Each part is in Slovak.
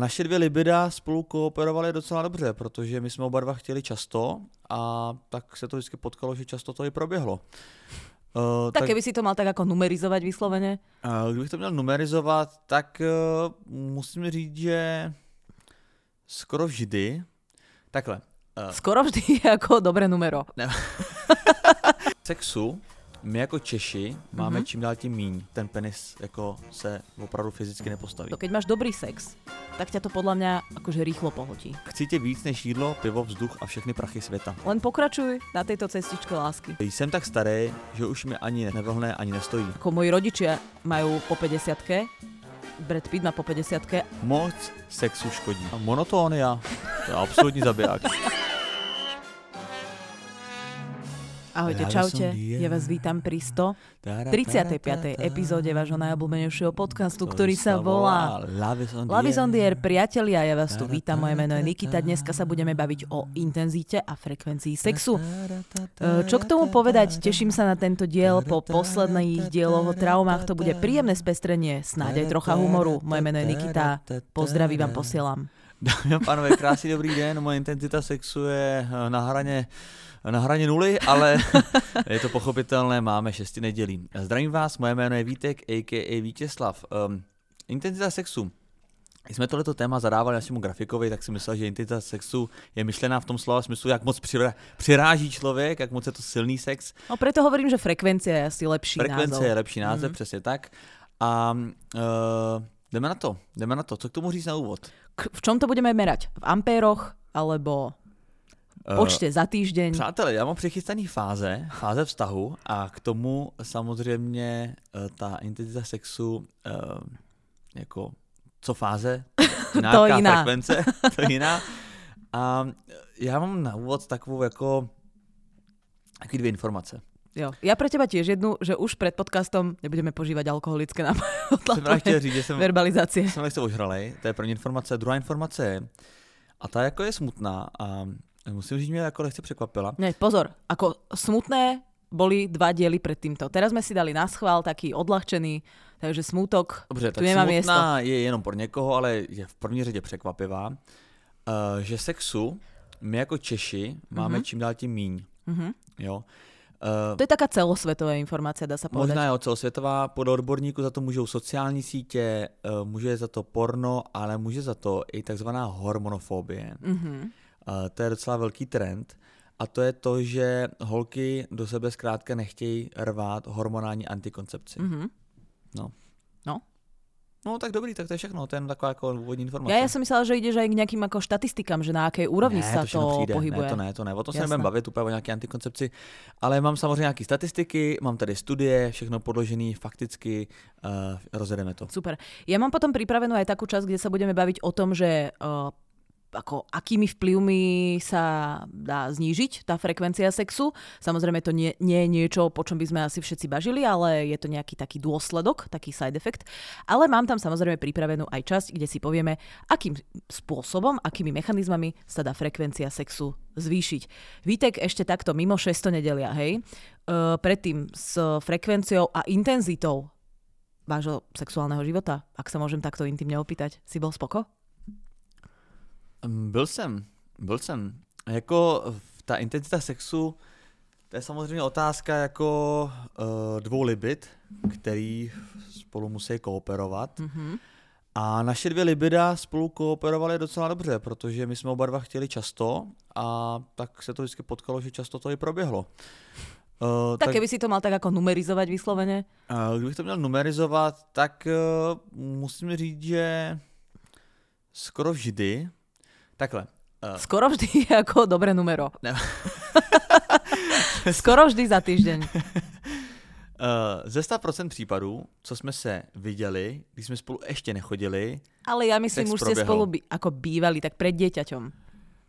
Naše dvě libida spolu kooperovaly docela dobře, protože my jsme oba dva chtěli často a tak se to vždycky potkalo, že často to i proběhlo. Uh, tak, tak keby si to mal tak jako numerizovat vysloveně? Uh, kdybych to měl numerizovat, tak uh, musím říct, že skoro vždy, takhle. Uh, skoro vždy je jako dobré numero. Ne. Sexu my jako Češi máme mm-hmm. čím dál tím míň. Ten penis jako se opravdu fyzicky nepostaví. To keď máš dobrý sex, tak ťa to podľa mňa akože rýchlo pohotí. Chci tě víc než jídlo, pivo, vzduch a všechny prachy světa. Len pokračuj na tejto cestičke lásky. Jsem tak starý, že už mi ani nevlhne, ani nestojí. Ako moji rodičia majú po 50 Brad Pitt má po 50 Moc sexu škodí. A monotónia, to je absolutní zabiják. Ahojte, čaute. Ja vás vítam pri 135. epizóde vášho najobľúbenejšieho podcastu, ktorý sa volá Love is on the air. Priatelia, ja vás tu vítam. Moje meno je Nikita. Dneska sa budeme baviť o intenzite a frekvencii sexu. E, čo k tomu povedať? Teším sa na tento diel. Po posledných dieloch o traumách to bude príjemné spestrenie, snáď aj trocha humoru. Moje meno je Nikita. Pozdraví vám posielam. Dámy a pánové, krásný dobrý den. Moje intenzita sexu je na hraně na hraně nuly, ale je to pochopitelné, máme šesti nedělí. Zdravím vás, moje jméno je Vítek, a.k.a. Vítězslav. Um, intenzita sexu. Když jsme tohleto téma zadávali našemu grafikovi, tak si myslel, že intenzita sexu je myšlená v tom slova smyslu, jak moc přiráží člověk, jak moc je to silný sex. No preto hovorím, že frekvence je asi lepší Frekvence názov. je lepší název, mm-hmm. přesně tak. A uh, jdeme na to, jdeme na to. Co k tomu říct na úvod? K, v čom to budeme merať? V ampéroch alebo Počte za týždeň. Přátelé, já mám přichystaný fáze, fáze vztahu a k tomu samozřejmě eh, ta intenzita sexu eh, jako co fáze, to jiná frekvence, to jiná. A já mám na úvod takovou jako taky dvě informace. Jo. Ja pre teba tiež jednu, že už pred podcastom nebudeme požívať alkoholické nápoje. Jsem říct, že jsem, verbalizácie. Jsem lehce ožralej, to je první informace. Druhá informace je, a ta jako je smutná a Musím říct, mě jako lehce překvapila. Ne, pozor, ako smutné boli dva diely pred týmto. Teraz sme si dali na schvál taký odľahčený, takže smutok Dobře, tu tak nemá miesto. je jenom pro někoho, ale je v první řadě překvapivá, uh, že sexu my jako Češi máme mm-hmm. čím dál tím míň. Mm-hmm. Jo. Uh, to je taká celosvětová informace, dá se povedať. Možná jo, celosvětová. Podle odborníků za to můžou sociální sítě, uh, může za to porno, ale může za to i takzvaná hormonofobie. Mm-hmm to je docela velký trend. A to je to, že holky do sebe zkrátka nechtějí rvát hormonální antikoncepci. Mm-hmm. No. No. No tak dobrý, tak to je všechno, to je taková jako úvodní informace. Já, já jsem myslela, že jdeš aj k nějakým jako štatistikám, že na jaké úrovni ne, se to, to přijde. pohybuje. Ne, to ne, to ne, o tom se nebudeme bavit úplně o nějaké antikoncepci, ale mám samozřejmě nějaké statistiky, mám tady studie, všechno podložené fakticky, uh, rozjedeme to. Super. Já mám potom připravenou aj takú časť, kde se budeme bavit o tom, že uh, ako akými vplyvmi sa dá znížiť tá frekvencia sexu. Samozrejme to nie, nie je niečo, po čom by sme asi všetci bažili, ale je to nejaký taký dôsledok, taký side effect. Ale mám tam samozrejme pripravenú aj časť, kde si povieme, akým spôsobom, akými mechanizmami sa dá frekvencia sexu zvýšiť. Vítek ešte takto mimo 600 nedelia, hej, uh, predtým s frekvenciou a intenzitou vášho sexuálneho života, ak sa môžem takto intimne opýtať, si bol spoko? Byl jsem, byl jsem. Jako ta intenzita sexu, to je samozřejmě otázka jako uh, dvou libid, který spolu musí kooperovat. Mm-hmm. A naše dvě libida spolu kooperovaly docela dobře, protože my jsme oba dva chtěli často a tak se to vždycky potkalo, že často to i proběhlo. Uh, tak, tak keby si to mal tak jako numerizovat vysloveně? Uh, kdybych to měl numerizovat, tak uh, musím říct, že skoro vždy Takhle. Uh... Skoro vždy je ako dobré numero. Ne. Skoro vždy za týždeň. Uh, ze 100% případů, co jsme se viděli, když jsme spolu ještě nechodili, Ale já myslím, už ste spolu by, ako bývali, tak pred dieťaťom.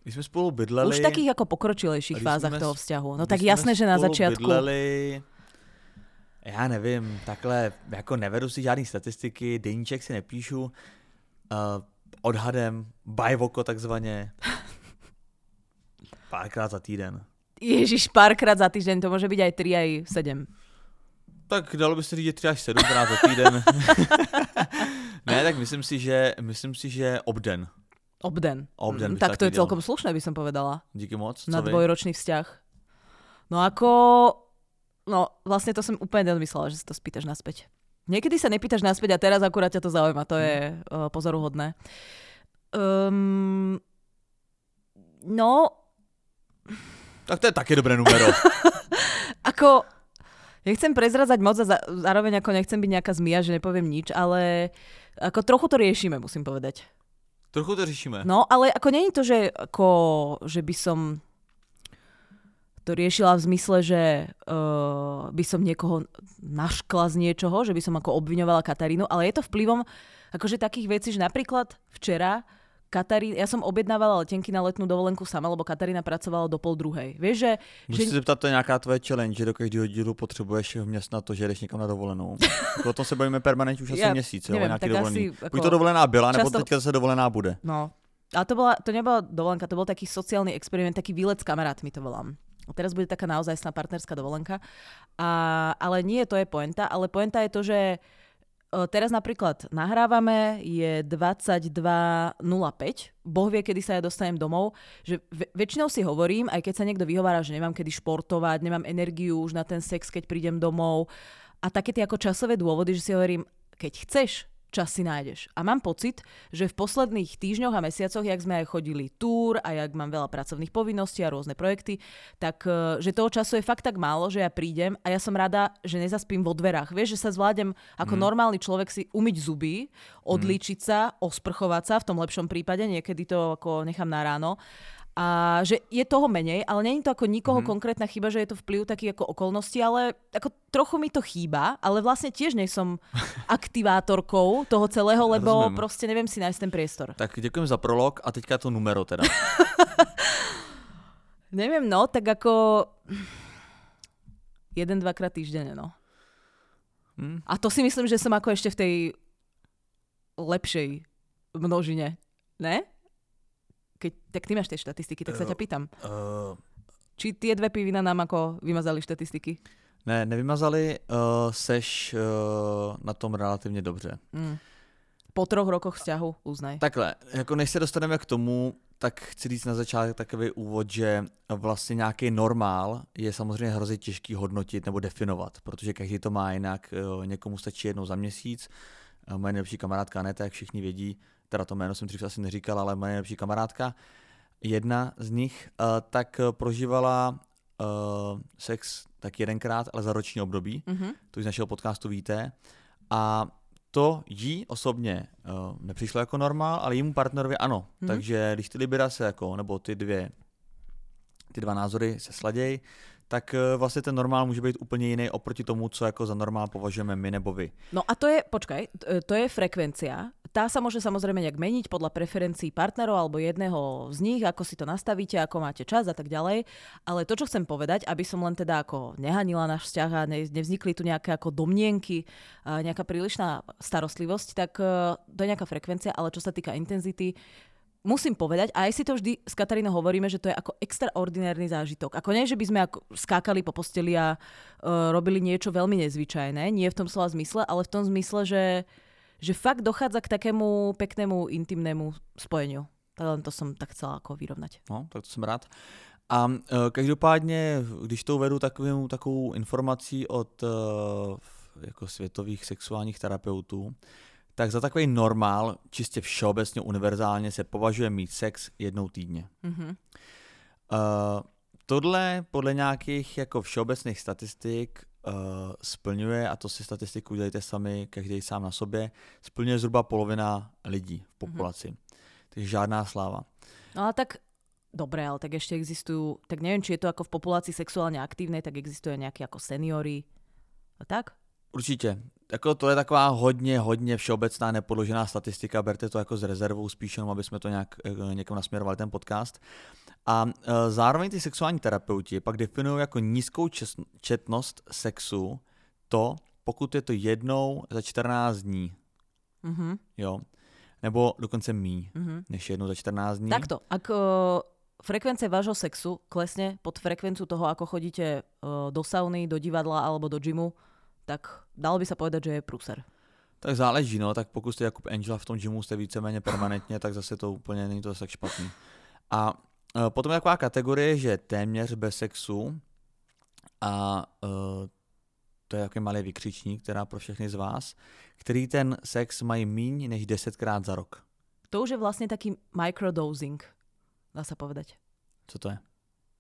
Když jsme spolu bydleli... Už v takých ako pokročilejších fázach toho vzťahu. No tak jasné, že na začiatku... Bydleli, já nevím, takhle, jako nevedu si žádný statistiky, deníček si nepíšu. Uh, odhadem, bajvoko takzvaně, párkrát za týden. Ježiš, párkrát za týden, to může být aj 3, aj 7. Tak dalo by se říct 3 až 7 krát za týden. Ne, tak myslím si, že, myslím si, že obden. Obden. Obden Mm, tak to je viděl. celkom slušné, by som povedala. Díky moc. Co na vy? dvojročný vzťah. No ako... No, vlastne to som úplne nedomyslela, že si to spýtaš naspäť. Niekedy sa nepýtaš naspäť a teraz akurát ťa to zaujíma. To je uh, pozoruhodné. Um, no, Tak to je také dobré numero. ako... Nechcem prezradzať moc a zároveň ako nechcem byť nejaká zmia, že nepoviem nič, ale ako trochu to riešime, musím povedať. Trochu to řešíme. No, ale ako není to, že, ako, že by som to riešila v zmysle, že uh, by som niekoho naškla z niečoho, že by som ako obviňovala Katarínu, ale je to vplyvom akože takých vecí, že napríklad včera Katarín, ja som objednávala letenky na letnú dovolenku sama, lebo Katarína pracovala do pol druhej. Vieš, že, Můžu že se zeptat, to je nějaká tvoje challenge, že do každého dílu potřebuješ vměst na to, že jdeš někam na dovolenou. O tom se bavíme permanentně už asi Ja měsíc, jo, neviem, nějaký tak dovolený. asi ako Buď to dovolená byla, nebo často- teďka zase dovolená bude. No, ale to, bola, to nebola dovolenka, to bol taký sociálny experiment, taký výlet s kamarátmi to volám. Teraz bude taká naozaj partnerská dovolenka. A, ale nie to je poenta, ale poenta je to, že e, teraz napríklad nahrávame, je 22.05, Boh vie, kedy sa ja dostanem domov, že väčšinou si hovorím, aj keď sa niekto vyhovára, že nemám kedy športovať, nemám energiu už na ten sex, keď prídem domov. A také tie ako časové dôvody, že si hovorím, keď chceš, čas si nájdeš. A mám pocit, že v posledných týždňoch a mesiacoch, jak sme aj chodili túr a jak mám veľa pracovných povinností a rôzne projekty, tak e, že toho času je fakt tak málo, že ja prídem a ja som rada, že nezaspím vo dverách. Vieš, že sa zvládem ako normálny človek si umyť zuby, odlíčiť sa, osprchovať sa, v tom lepšom prípade, niekedy to ako nechám na ráno. A že je toho menej, ale není to ako nikoho mm-hmm. konkrétna chyba, že je to vplyv takých ako okolností, ale ako trochu mi to chýba, ale vlastne tiež nie som aktivátorkou toho celého, lebo Rozumiem. proste neviem si nájsť ten priestor. Tak děkujem za prolog a teďka to numero teda. Neviem, no, tak ako jeden, dvakrát týždenne, no. Hm? A to si myslím, že som ako ešte v tej lepšej množine, ne? Keď, tak ty máš tie štatistiky, tak sa ťa pýtam. Uh, Či tie dve pivina nám ako vymazali štatistiky? ne, nevymazali, uh, seš uh, na tom relativně dobře. Mm. Po troch rokoch vzťahu, uznaj. Takhle, jako než se dostaneme k tomu, tak chci říct na začátek takový úvod, že vlastně nějaký normál je samozřejmě hrozně těžký hodnotit nebo definovat, protože každý to má jinak, někomu stačí jednou za měsíc, Eh, moje nejlepší kamarádka Aneta, jak všichni vědí, teda to jméno jsem dřív asi neříkal, ale moje nejlepší kamarádka, jedna z nich, eh, tak eh, prožívala eh, sex tak jedenkrát, ale za roční období, Mhm. to už z našeho podcastu víte. A to jí osobně uh, nepřišlo jako normál, ale jímu partnerovi ano. Mhm. Hmm. Takže když ty libera se jako, nebo ty dvě, ty dva názory se sladějí, tak uh, vlastně ten normál může být úplně jiný oproti tomu, co jako za normál považujeme my nebo vy. No a to je, počkaj, t- to je frekvencia. Tá sa môže samozrejme nejak meniť podľa preferencií partnerov alebo jedného z nich, ako si to nastavíte, ako máte čas a tak ďalej. Ale to, čo chcem povedať, aby som len teda ako nehanila náš vzťah a ne, nevznikli tu nejaké ako domnienky, a nejaká prílišná starostlivosť, tak to je nejaká frekvencia, ale čo sa týka intenzity, musím povedať, a aj si to vždy s Katarínou hovoríme, že to je ako extraordinárny zážitok. Ako nie, že by sme ako skákali po posteli a uh, robili niečo veľmi nezvyčajné, nie v tom slova zmysle, ale v tom zmysle, že, že fakt dochádza k takému peknému, intimnému spojeniu. Tak len to som tak chcela ako vyrovnať. No, tak to jsem rád. A uh, každopádně, když to uvedu takovou, takovou informací od uh, jako světových sexuálních terapeutů, tak za takový normál, čistě všeobecně univerzálně, se považuje mít sex jednou týdně. Mhm. Uh, tohle podle nějakých jako všeobecných statistik uh, splňuje, a to si statistiku udělejte sami, každý sám na sobě, splňuje zhruba polovina lidí v populaci. Takže žádná sláva. No ale tak, dobre, ale tak ešte existujú, tak neviem, či je to ako v populácii sexuálne aktívnej, tak existuje nejaký ako seniory. A tak? Určitě. Jako to je taková hodně, hodně všeobecná nepodložená statistika, berte to jako s rezervou spíš jenom, aby jsme to nějak eh, někam nasměrovali ten podcast. A eh, zároveň ty sexuální terapeuti pak definují jako nízkou četnost sexu to, pokud je to jednou za 14 dní, Mhm. jo, nebo dokonce míň, Mhm. než jednou za 14 dní. Takto, ak uh, frekvencia vášho sexu klesne pod frekvenciu toho, ako chodíte do sauny, do divadla alebo do gymu, tak dalo by sa povedať, že je prúser. Tak záleží, no, tak pokud jste Jakub Angela v tom gymu, jste víceméně permanentně, tak zase to úplně není to tak špatný. A uh, potom je taková kategorie, že téměř bez sexu a uh, to je takový malý vykřičník, která pro všechny z vás, který ten sex mají míň než desetkrát za rok. To už je vlastne taký microdosing, dá sa povedať. Co to je?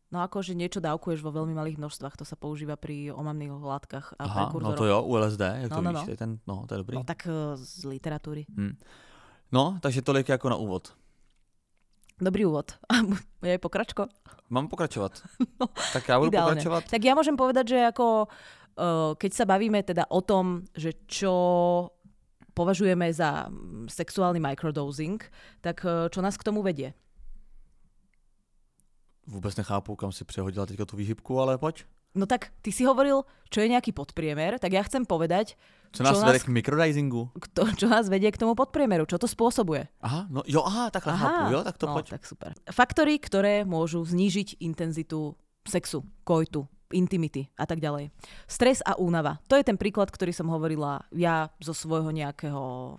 No ako, že niečo dávkuješ vo veľmi malých množstvách, to sa používa pri omamných látkach a Aha, no to jo, u LSD, jak No, to no, víš, no. je ten, no, to je dobrý. No tak eh, z literatúry. Hm. No, takže tolik jako na úvod. Dobrý úvod. je pokračko? Mám pokračovat? No, tak já budu ideálne. pokračovat. Tak ja môžem povedať, že ako eh, keď sa bavíme teda o tom, že čo považujeme za sexuálny microdosing, tak eh, čo nás k tomu vedie? Vůbec nechápu, kam si přehodila teďka tu výhybku, ale pojď. No tak ty si hovoril, čo je nejaký podpriemer, tak ja chcem povedať, Co nás Čo nás- k mikrodizingu? kto, čo nás vedie k tomu podpriemeru, čo to spôsobuje. Aha, no jo, aha, takhle chápu, jo, tak to no, pojď. tak super. Faktory, ktoré môžu znížiť intenzitu sexu, kojtu, intimity a tak ďalej. Stres a únava. To je ten príklad, ktorý som hovorila ja zo svojho nejakého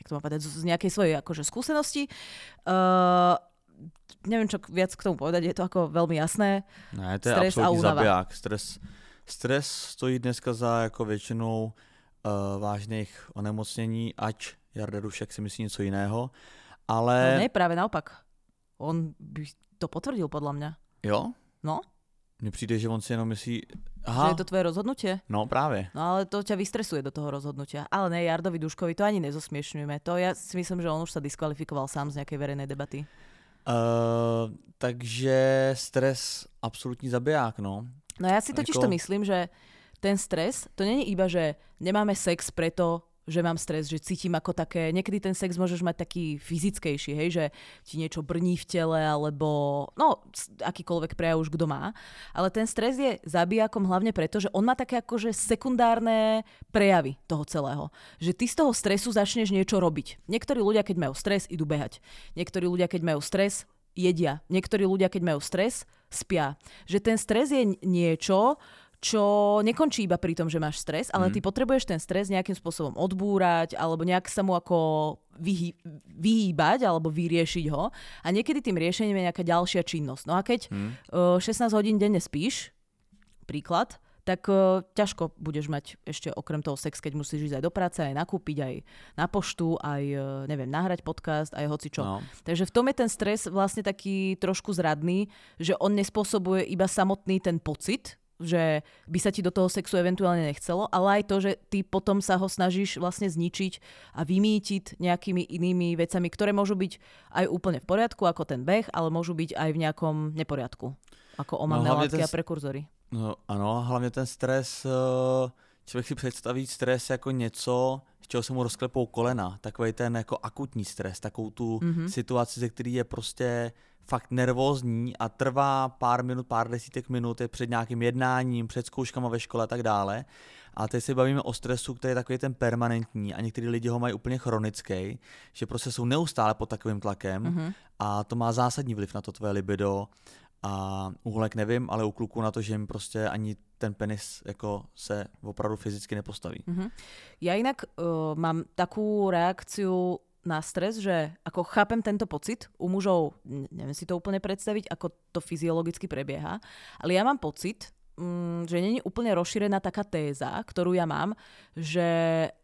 jak to mám povedať, z z nejakej svojej akože, skúsenosti. Uh, neviem, čo viac k tomu povedať, je to ako veľmi jasné. Ne, to je Stres a únava. zabiják. Stres, stres stojí dneska za jako většinou uh, vážných onemocnění, ať Jarda Dušek si myslí něco jiného, ale No, nie, práve naopak. On by to potvrdil podľa mňa. jo, No, mně přijde, že on si jenom myslí, že aha, je to tvoje rozhodnutie. no právě. No ale to ťa vystresuje do toho rozhodnutia. Ale ne, Jardovi Duškovi to ani nezosmiešňujeme. To ja si myslím, že on už sa diskvalifikoval sám z nejakej verejnej debaty. Uh, takže stres absolutní zabiják, no. No ja si totiž Ako- to myslím, že ten stres, to není iba, že nemáme sex preto, že mám stres, že cítim ako také, niekedy ten sex môžeš mať taký fyzickejší, hej, že ti niečo brní v tele, alebo no, akýkoľvek prejav už kto má. Ale ten stres je zabijakom hlavne preto, že on má také akože sekundárne prejavy toho celého. Že ty z toho stresu začneš niečo robiť. Niektorí ľudia, keď majú stres, idú behať. Niektorí ľudia, keď majú stres, jedia. Niektorí ľudia, keď majú stres, spia. Že ten stres je niečo, čo nekončí iba pri tom, že máš stres, ale ty potrebuješ ten stres nejakým spôsobom odbúrať alebo nejak sa mu ako vyhý, vyhýbať alebo vyriešiť ho. A niekedy tým riešením je nejaká ďalšia činnosť. No a keď uh, 16 hodín denne spíš, príklad, tak uh, ťažko budeš mať ešte okrem toho sex, keď musíš ísť aj do práce, aj nakúpiť, aj na poštu, aj uh, neviem, nahrať podcast, aj hoci čo. no. Takže v tom je ten stres vlastne taký trošku zradný, že on nespôsobuje iba samotný ten pocit, že by sa ti do toho sexu eventuálne nechcelo, ale aj to, že ty potom sa ho snažíš vlastne zničiť a vymýtiť nejakými inými vecami, ktoré môžu byť aj úplne v poriadku, ako ten beh, ale môžu byť aj v nejakom neporiadku, ako omamné hlavne látky ten a prekurzory. No, ano, a hlavně ten stres, eh, člověk si představí stres jako něco, čeho se mu rozklepou kolena. Takový ten jako akutní stres, takovou tu Mhm. mm-hmm. situaci, ze který je prostě fakt nervózní a trvá pár minut, pár desítek minut, je před nějakým jednáním, před zkouškama ve škole a tak dále. A teď se bavíme o stresu, který je takový ten permanentní a některý lidi ho mají úplně chronický, že prostě jsou neustále pod takovým tlakem Mhm. a to má zásadní vliv na to tvoje libido a u holek nevím, ale u kluků na to, že jim prostě ani ten penis jako se opravdu fyzicky nepostaví. Mhm. Ja inak uh, mám takú reakciu na stres, že ako chápem tento pocit, u mužov neviem si to úplne predstaviť, ako to fyziologicky prebieha, ale ja mám pocit, že není úplne rozšírená taká téza, ktorú ja mám, že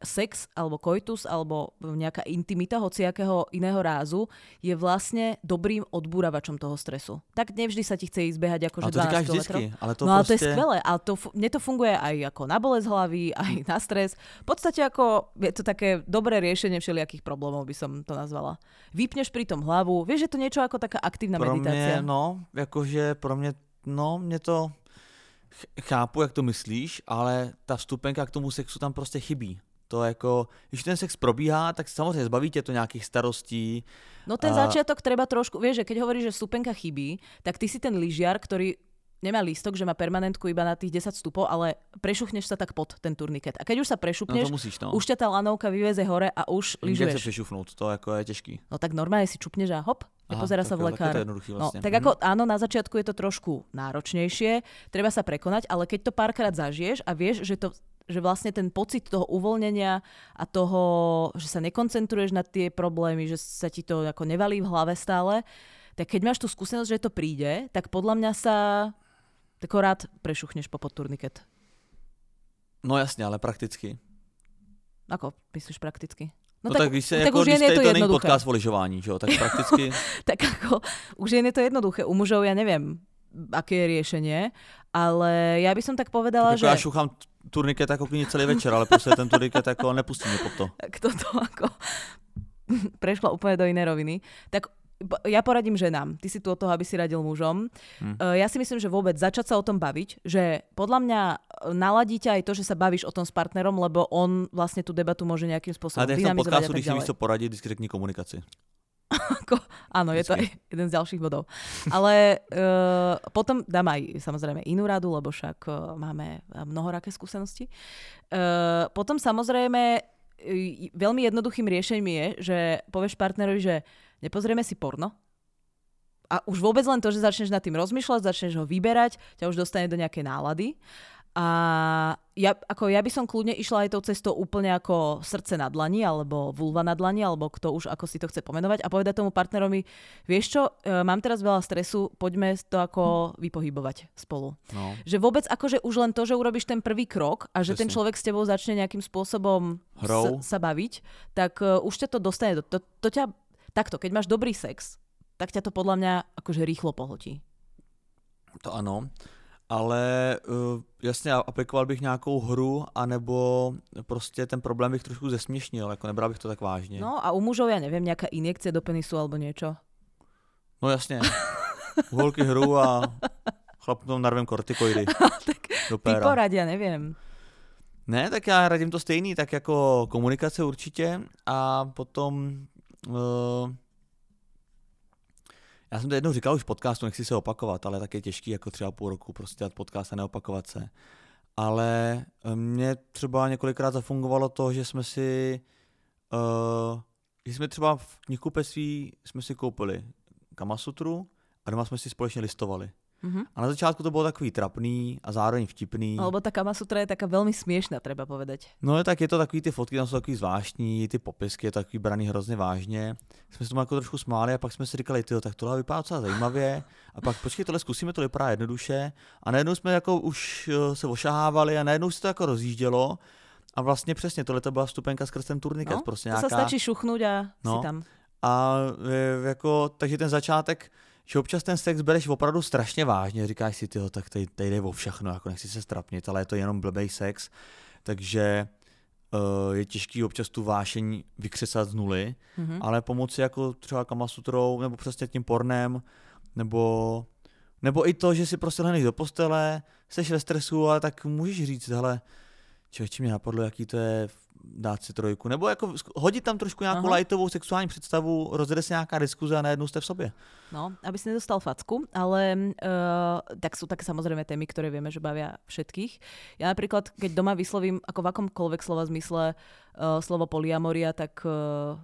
sex alebo koitus alebo nejaká intimita hociakého iného rázu je vlastne dobrým odbúravačom toho stresu. Tak nevždy sa ti chce ísť behať akože a to 12 říkáš kilometrov. vždycky, ale to no ale to je skvelé. A to, mne to funguje aj ako na bolesť hlavy, aj na stres. V podstate ako je to také dobré riešenie všelijakých problémov, by som to nazvala. Vypneš pri tom hlavu. Vieš, že to niečo ako taká aktívna pro meditácia. mě, no, jakože pro mě, no, mě to chápu, jak to myslíš, ale ta vstupenka k tomu sexu tam prostě chybí. To jako, když ten sex probíhá, tak samozřejmě zbaví tě to nějakých starostí. No ten A- začiatok treba trošku, vieš, že keď hovoríš, že stupenka chybí, tak ty si ten lyžiar, ktorý nemá lístok, že má permanentku iba na tých 10 stupov, ale prešuchneš sa tak pod ten turniket. A keď už sa No prešupneš, to musíš, no. už ťa tá lanovka vyveze hore a už lyžuješ. přešufnout, to jako je těžký. No tak normálne si čupneš a hop, nepozerá tak sa v lekár. to jednoduchý No, tak Mhm. ako áno, na začiatku je to trošku náročnejšie, treba sa prekonať, ale keď to párkrát zažiješ a vieš, že to že vlastne ten pocit toho uvoľnenia a toho, že sa nekoncentruješ na tie problémy, že sa ti to ako nevalí v hlave stále, tak keď máš tú skúsenosť, že to príde, tak podľa mňa sa tako rád prešuchneš po podturniket. No jasně, ale prakticky. Ako myslíš prakticky? No, no tak, tak, když se, tak jako, už když je to, to není jednoduché. podcast o lyžování, že jo, tak prakticky... tak ako, už je to jednoduché. U mužov ja neviem, aké je riešenie, ale ja by som tak povedala, tak že... Já šuchám turniket jako klidně celý večer, ale prostě ten turniket jako nepustí mě pod to. Tak toto ako prešlo úplne do inej roviny. Tak ja poradím ženám. Ty si tu od toho, aby si radil mužom. Hm. Uh, ja si myslím, že vôbec začať sa o tom baviť, že podľa mňa e, naladí ťa aj to, že sa bavíš o tom s partnerom, lebo on vlastne tú debatu môže nejakým spôsobom a podcastu, tak když si víš co poradit, vždycky řekni komunikaci. Ako, áno, je to jeden z ďalších bodov. Ale uh, potom dám aj samozrejme inú radu, lebo však uh, máme mnohoraké skúsenosti. Uh, potom samozrejme uh, veľmi jednoduchým riešením je, že povieš partnerovi, že nepozrieme si porno. A už vôbec len to, že začneš nad tým rozmýšľať, začneš ho vyberať, ťa už dostane do nejakej nálady. A ja, ako ja by som kľudne išla aj tou cestou úplne ako srdce na dlani, alebo vulva na dlani, alebo kto už ako si to chce pomenovať a povedať tomu partnerovi, vieš čo, e, mám teraz veľa stresu, poďme to ako vypohybovať spolu. No. Že vôbec akože už len to, že urobíš ten prvý krok a že ten Presne. človek s tebou začne nejakým spôsobom s- sa baviť, tak uh, už ťa to dostane. Do, to, to ťa, takto, keď máš dobrý sex, tak ťa to podľa mňa akože rýchlo pohltí. To ano. Ale uh, jasně, aplikoval bych nějakou hru, anebo prostě ten problém bych trošku zesměšnil, jako nebral bych to tak vážně. No a u mužov, ja neviem, nejaká injekcia do penisu alebo niečo. No jasně. U holky hru a chlapnom narvem kortikoidy tak do ty péra. porad, ja neviem. Ne, tak já radím to stejný, tak jako komunikace určitě a potom uh, já jsem to jednou říkal už v podcastu, nechci se opakovat, ale tak je těžký jako třeba půl roku prostě dělat podcast a neopakovat se. Ale eh, mně třeba několikrát zafungovalo to, že jsme si, uh, že jsme třeba v knihkupectví jsme si koupili Kamasutru a doma jsme si společně listovali. Mhm. A na začátku to bylo takový trapný a zároveň vtipný. Lebo tá Kamasutra je taká veľmi smiešná, treba povedať. No tak je to takový, ty fotky tam jsou takový zvláštní, ty popisky je to takový braný hrozně vážně. Jsme se tomu jako trošku smáli a pak jsme si říkali, tyjo, tak tohle vypadá docela zajímavě. A pak počkej, tohle zkusíme, to vypadá jednoduše. A najednou jsme jako už eh, se ošahávali a najednou se to jako rozjíždělo. A vlastně přesně, tohle to byla vstupenka skrz ten turniket. No, prostě to nějaká... sa stačí šuchnúť a No. si tam. A jako, takže ten začátek, že občas ten sex bereš opravdu strašně vážně, říkáš si, tyjo, tak tady, tady jde o všechno, jako nechci se strapnit, ale je to jenom blbej sex, takže uh, je těžký občas tu vášeň vykřesat z nuly, Mhm. ale pomoci jako třeba kamasutrou, nebo přesně tím pornem, nebo, nebo i to, že si prostě lehneš do postele, jsi ve stresu, ale tak můžeš říct, hele, člověče, mě napadlo, jaký to je dát si trojku, nebo jako hodit tam trošku nějakou Aha. lightovou sexuální představu, rozjede se nějaká diskuze a najednou jste v sobě. No, aby si nedostal facku, ale uh, tak sú také samozrejme témy, ktoré vieme, že bavia všetkých. Ja napríklad, keď doma vyslovím ako v akomkoľvek slova zmysle uh, slovo polyamoria, tak uh,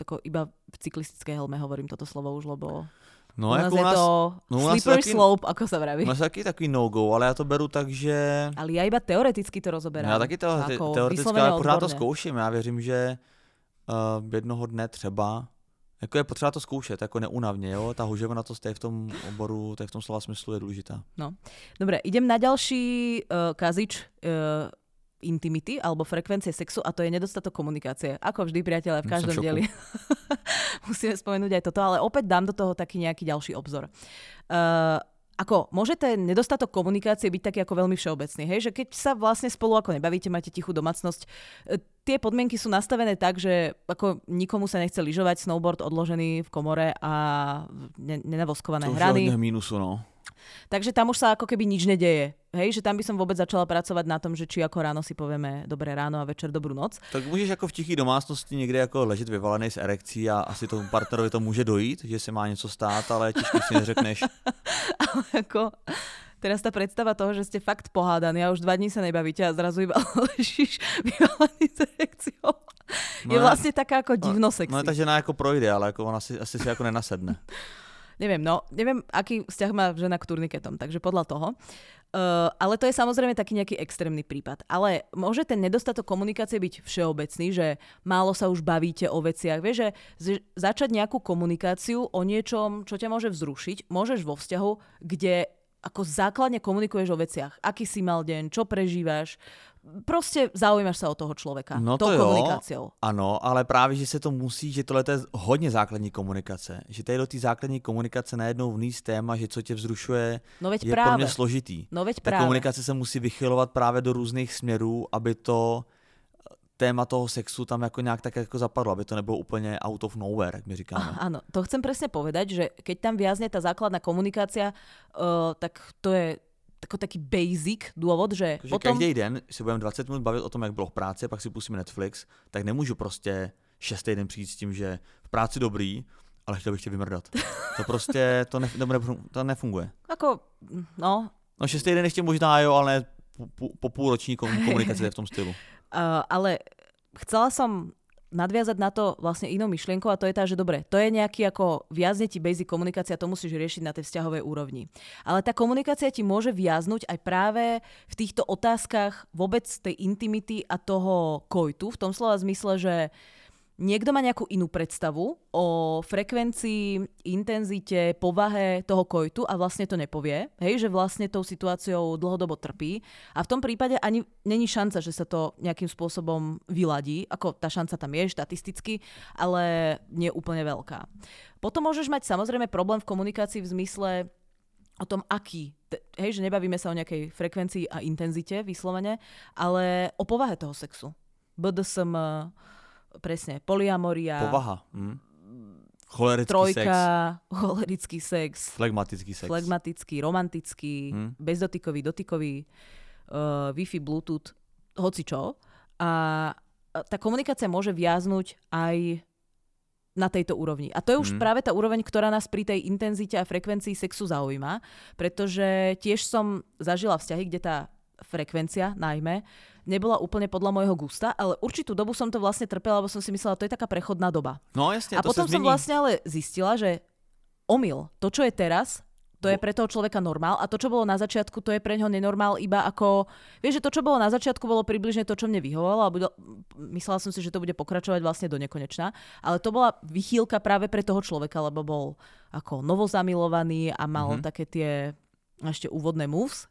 ako iba v cyklistickej helme hovorím toto slovo už, lebo No, u nás jako je u nás, to no u nás slippery taky- slope, ako sa vraví. u nás taky takový no-go, ale já to beru tak, že Ale ja iba teoreticky to rozoberám. já taky teoreti- teoreticky, ale pořád to zkouším. Já věřím, že uh, jednoho dne třeba jako je potřeba to zkoušet, jako neunavně, jo? Ta huževnatost je v tom oboru, to je v tom slova smyslu je důležitá. Dobre, idem na ďalší uh, kazič uh, intimity alebo frekvencie sexu a to je nedostatok komunikácie. Ako vždy, priateľe, v každom dieli. Musíme spomenúť aj toto, ale opäť dám do toho taký nejaký ďalší obzor. Uh, ako môže ten nedostatok komunikácie byť taký ako veľmi všeobecný, hej? že keď sa vlastne spolu ako nebavíte, máte tichú domácnosť, e, tie podmienky sú nastavené tak, že ako nikomu sa nechce lyžovať, snowboard odložený v komore a ne- nenavoskované To hrany. hodně mínusu, no. Takže tam už sa ako keby nič nedeje. Hej, že tam by som vôbec začala pracovať na tom, že či ako ráno si povieme dobré ráno a večer dobrú noc. Tak můžeš jako v tichý domácnosti někde jako ležet vyvalený s erekcí a asi tomu partnerovi to může dojít, že se má něco stát, ale těžko si neřekneš. Ale ako teraz tá predstava toho, že ste fakt pohádaní a už dva dní sa nebavíte a zrazu iba ležíš vyvalený s erekciou. No je ne- vlastne taká ako divno sexy. No ta žena jako projde, ale jako ona si, asi si jako nenasedne. neviem, no, neviem, aký vzťah má žena k turniketom, takže podľa toho. Uh, ale to je samozrejme taký nejaký extrémny prípad. Ale môže ten nedostatok komunikácie byť všeobecný, že málo sa už bavíte o veciach. Vieš, že začať nejakú komunikáciu o niečom, čo ťa môže vzrušiť, môžeš vo vzťahu, kde ako základne komunikuješ o veciach. Aký si mal deň, čo prežívaš, Proste zaujímaš sa o toho človeka. No to jo, komunikáciou. ano, ale právě, že se to musí, že tohle je hodně základní komunikace. Že tady do té základní komunikace najednou vníst téma, že co tě vzrušuje, No veď je práve. pro mě složitý. No veď Ta komunikace se musí vychylovat právě do různých směrů, aby to téma toho sexu tam jako nějak tak jako zapadlo, aby to nebylo úplně out of nowhere, jak my říkáme. Áno, to chcem presne povedať, že keď tam viazne tá základná komunikácia, uh, tak to je tako taký basic dôvod, že Protože potom... každý den se budeme 20 minut bavit o tom, jak bylo v práci, pak si pustíme Netflix, tak nemůžu prostě šestý den přijít s tím, že v práci dobrý, ale chtěl bych tě vymrdat. To prostě, to, ne, to, to nefunguje. Ako, no, No šestý den ještě možná jo, ale po, po, po půlroční kom- komunikaci v tom stylu. Uh, ale chcela som nadviazať na to vlastne inou myšlienkou a to je tá, že dobre, to je nejaký ako viazne ti basic komunikácia, to musíš riešiť na tej vzťahovej úrovni. Ale tá komunikácia ti môže viaznuť aj práve v týchto otázkach vôbec tej intimity a toho kojtu, v tom slova zmysle, že niekto má nejakú inú predstavu o frekvencii, intenzite, povahe toho kojtu a vlastne to nepovie, hej, že vlastne tou situáciou dlhodobo trpí a v tom prípade ani není šanca, že sa to nejakým spôsobom vyladí, ako tá šanca tam je štatisticky, ale nie úplne veľká. Potom môžeš mať samozrejme problém v komunikácii v zmysle o tom, aký, hej, že nebavíme sa o nejakej frekvencii a intenzite vyslovene, ale o povahe toho sexu. BDSM, presne, polyamoria, Povaha. Hm? Cholerický trojka, sex, cholerický sex, flegmatický sex. flegmatický, romantický, Hm. bezdotykový, dotykový, uh, Wi-Fi, Bluetooth, hoci čo. A tá komunikácia môže viaznuť aj na tejto úrovni. A to je už Mhm. práve tá úroveň, ktorá nás pri tej intenzite a frekvencii sexu zaujíma, pretože tiež som zažila vzťahy, kde tá frekvencia najmä nebola úplne podľa môjho gusta, ale určitú dobu som to vlastne trpela, lebo som si myslela, to je taká prechodná doba. No jasně, A to potom se som vlastne ale zistila, že omyl, to, čo je teraz, to je pre toho človeka normál a to, čo bolo na začiatku, to je pre ňoho nenormál iba ako... Vieš, že to, čo bolo na začiatku, bolo približne to, čo mne vyhovovalo a bude, myslela som si, že to bude pokračovať vlastne do nekonečna, ale to bola vychýlka práve pre toho človeka, lebo bol ako novozamilovaný a mal Mhm. také tie ešte úvodné moves,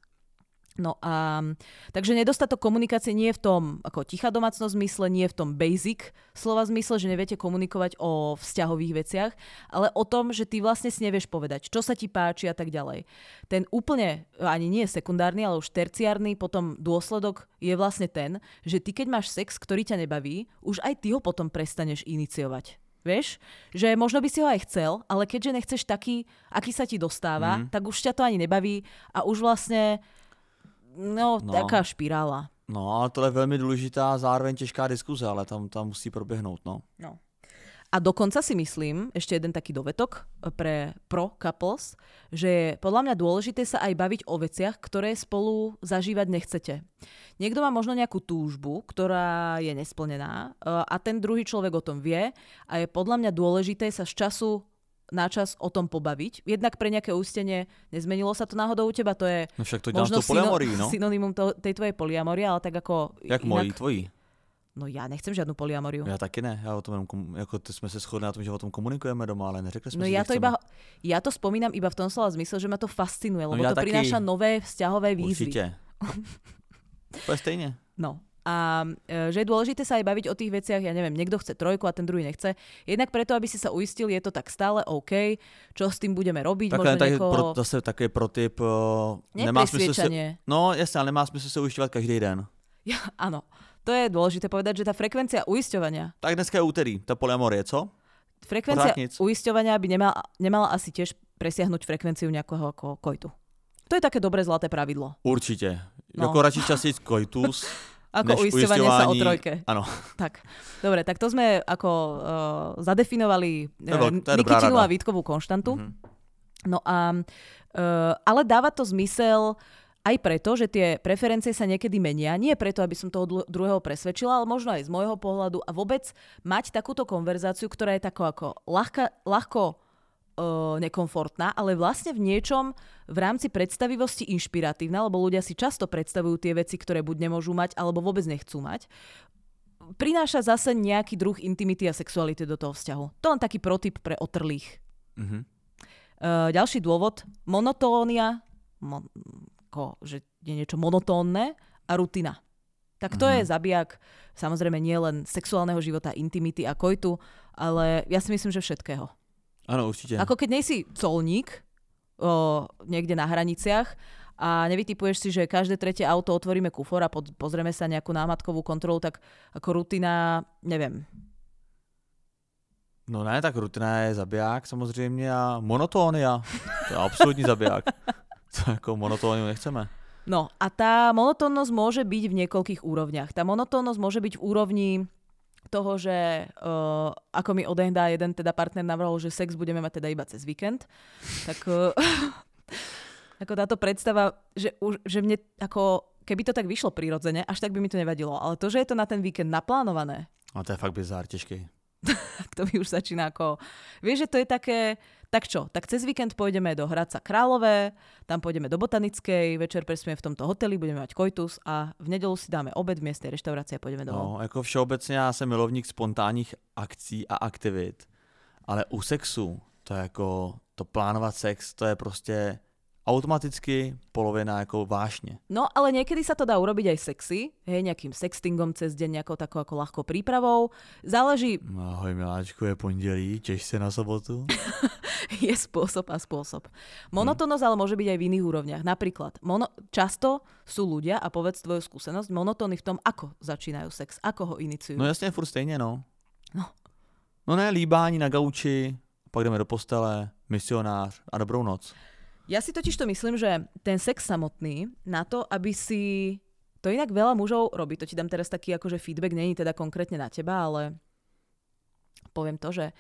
No a takže nedostatok komunikácie nie je v tom ako tichá domácnosť zmysle, nie je v tom basic slova zmysle, že neviete komunikovať o vzťahových veciach, ale o tom, že ty vlastne si nevieš povedať, čo sa ti páči a tak ďalej. Ten úplne, ani nie sekundárny, ale už terciárny potom dôsledok je vlastne ten, že ty keď máš sex, ktorý ťa nebaví, už aj ty ho potom prestaneš iniciovať. Vieš? Že možno by si ho aj chcel, ale keďže nechceš taký, aký sa ti dostáva, Mhm. tak už ťa to ani nebaví a už vlastne No, No. taká špirála. No, ale tohle je velmi důležitá, zároveň těžká diskuze, ale tam, tam musí proběhnout, no. No. A dokonca si myslím, ešte jeden taký dovetok pre pro couples, že je podľa mňa dôležité sa aj baviť o veciach, ktoré spolu zažívať nechcete. Niekto má možno nejakú túžbu, ktorá je nesplnená e, a ten druhý človek o tom vie a je podľa mňa dôležité sa z času na čas o tom pobaviť. Jednak pre nejaké ústenie, nezmenilo sa to náhodou u teba, to je No však to možno tou polyamorí, no. synonymum to, tej tvojej polyamorie, ale tak ako... Jak mojí, tvojí. No ja nechcem žiadnu polyamoriu. Já taky ne, já o tom jenom, kom- jako ty jsme se shodli na tom, že o tom komunikujeme doma, ale neřekli jsme No si, že to chceme. iba, ja to spomínam iba v tom slova zmysle, že ma to fascinuje, lebo ja to taky. prináša nové vzťahové výzvy. Určitě. to je stejně. No. A e, že je dôležité sa aj baviť o tých veciach, ja neviem, niekto chce trojku a ten druhý nechce. Jednak preto, aby si sa uistil, je to tak stále OK, čo s tým budeme robiť, Takhle, možno tak niekoho... pro, zase takový protip, uh, nemá smysl se, no jasně, ale nemá smysl se ujišťovat každý den. Ja, áno, to je dôležité povedať, že tá frekvencia uisťovania, Tak dneska je úterý, ta polyamorie, co? frekvencia Pořád nic. uisťovania by nemala, nemala asi tiež presiahnuť frekvenciu nejakého ako kojtu. To je také dobré zlaté pravidlo. Určitě. No. Jako radši častěji koitus, Ako uisťovanie sa o trojke. Ano, Tak, dobre, tak to sme ako uh, zadefinovali uh, dobrá Nikitinu a Vítkovú konštantu. Mhm. No a, uh, ale dáva to zmysel aj preto, že tie preferencie sa niekedy menia. Nie preto, aby som toho druhého presvedčila, ale možno aj z môjho pohľadu a vôbec mať takúto konverzáciu, ktorá je tako ako ľahka, ľahko uh, nekomfortná, ale vlastne v niečom v rámci predstavivosti inšpiratívna, lebo ľudia si často predstavujú tie veci, ktoré buď nemôžu mať, alebo vôbec nechcú mať prináša zase nejaký druh intimity a sexuality do toho vzťahu. To len taký protip pre otrlých. Mm-hmm. Uh, ďalší dôvod, monotónia, mon, ko, že je niečo monotónne a rutina. Tak to mm-hmm. je zabijak samozrejme nie len sexuálneho života, intimity a kojtu, ale ja si myslím, že všetkého. Áno, určite. Ako keď nejsi colník o, niekde na hraniciach a nevytipuješ si, že každé tretie auto otvoríme kufor a pod, pozrieme sa nejakú námatkovú kontrolu, tak ako rutina, neviem. No ne, tak rutina je zabiják samozřejmě a monotónia, to je absolutní zabiják. To jako monotóniu nechceme. No a tá monotónnosť môže byť v niekoľkých úrovniach. Tá monotónnosť môže byť v úrovni toho, že uh, ako mi odehdá jeden teda partner navrhol, že sex budeme mať teda iba cez víkend, tak uh, ako táto predstava, že, už, že mne ako keby to tak vyšlo prirodzene, až tak by mi to nevadilo. Ale to, že je to na ten víkend naplánované. A to je fakt bizár, ťažký. to by už začína ako... Vieš, že to je také tak čo, tak cez víkend pôjdeme do Hradca Králové, tam pôjdeme do Botanickej, večer prespieme v tomto hoteli, budeme mať kojtus a v nedelu si dáme obed v miestnej reštaurácii a pôjdeme domov. No, jako všeobecně já jsem milovník spontánních akcí a aktivit, ale u sexu to je jako, to plánovat sex, to je prostě automaticky polovina ako vášne. No, ale niekedy sa to dá urobiť aj sexy, hej, nejakým sextingom cez deň, nejakou takou ako ľahkou prípravou. Záleží... Ahoj miláčku, je pondelí, teš sa na sobotu. je spôsob a spôsob. Monotónnosť ale môže byť aj v iných úrovniach. Napríklad, mono... často sú ľudia, a povedz tvoju skúsenosť, monotóny v tom, ako začínajú sex, ako ho iniciujú. No jasne, furt stejne, no. No. No ne, líbání na gauči, pak jdeme do postele, misionář a dobrou noc. Ja si totiž to myslím, že ten sex samotný na to, aby si... To inak veľa mužov robí, to ti dám teraz taký akože feedback, není teda konkrétne na teba, ale poviem to, že,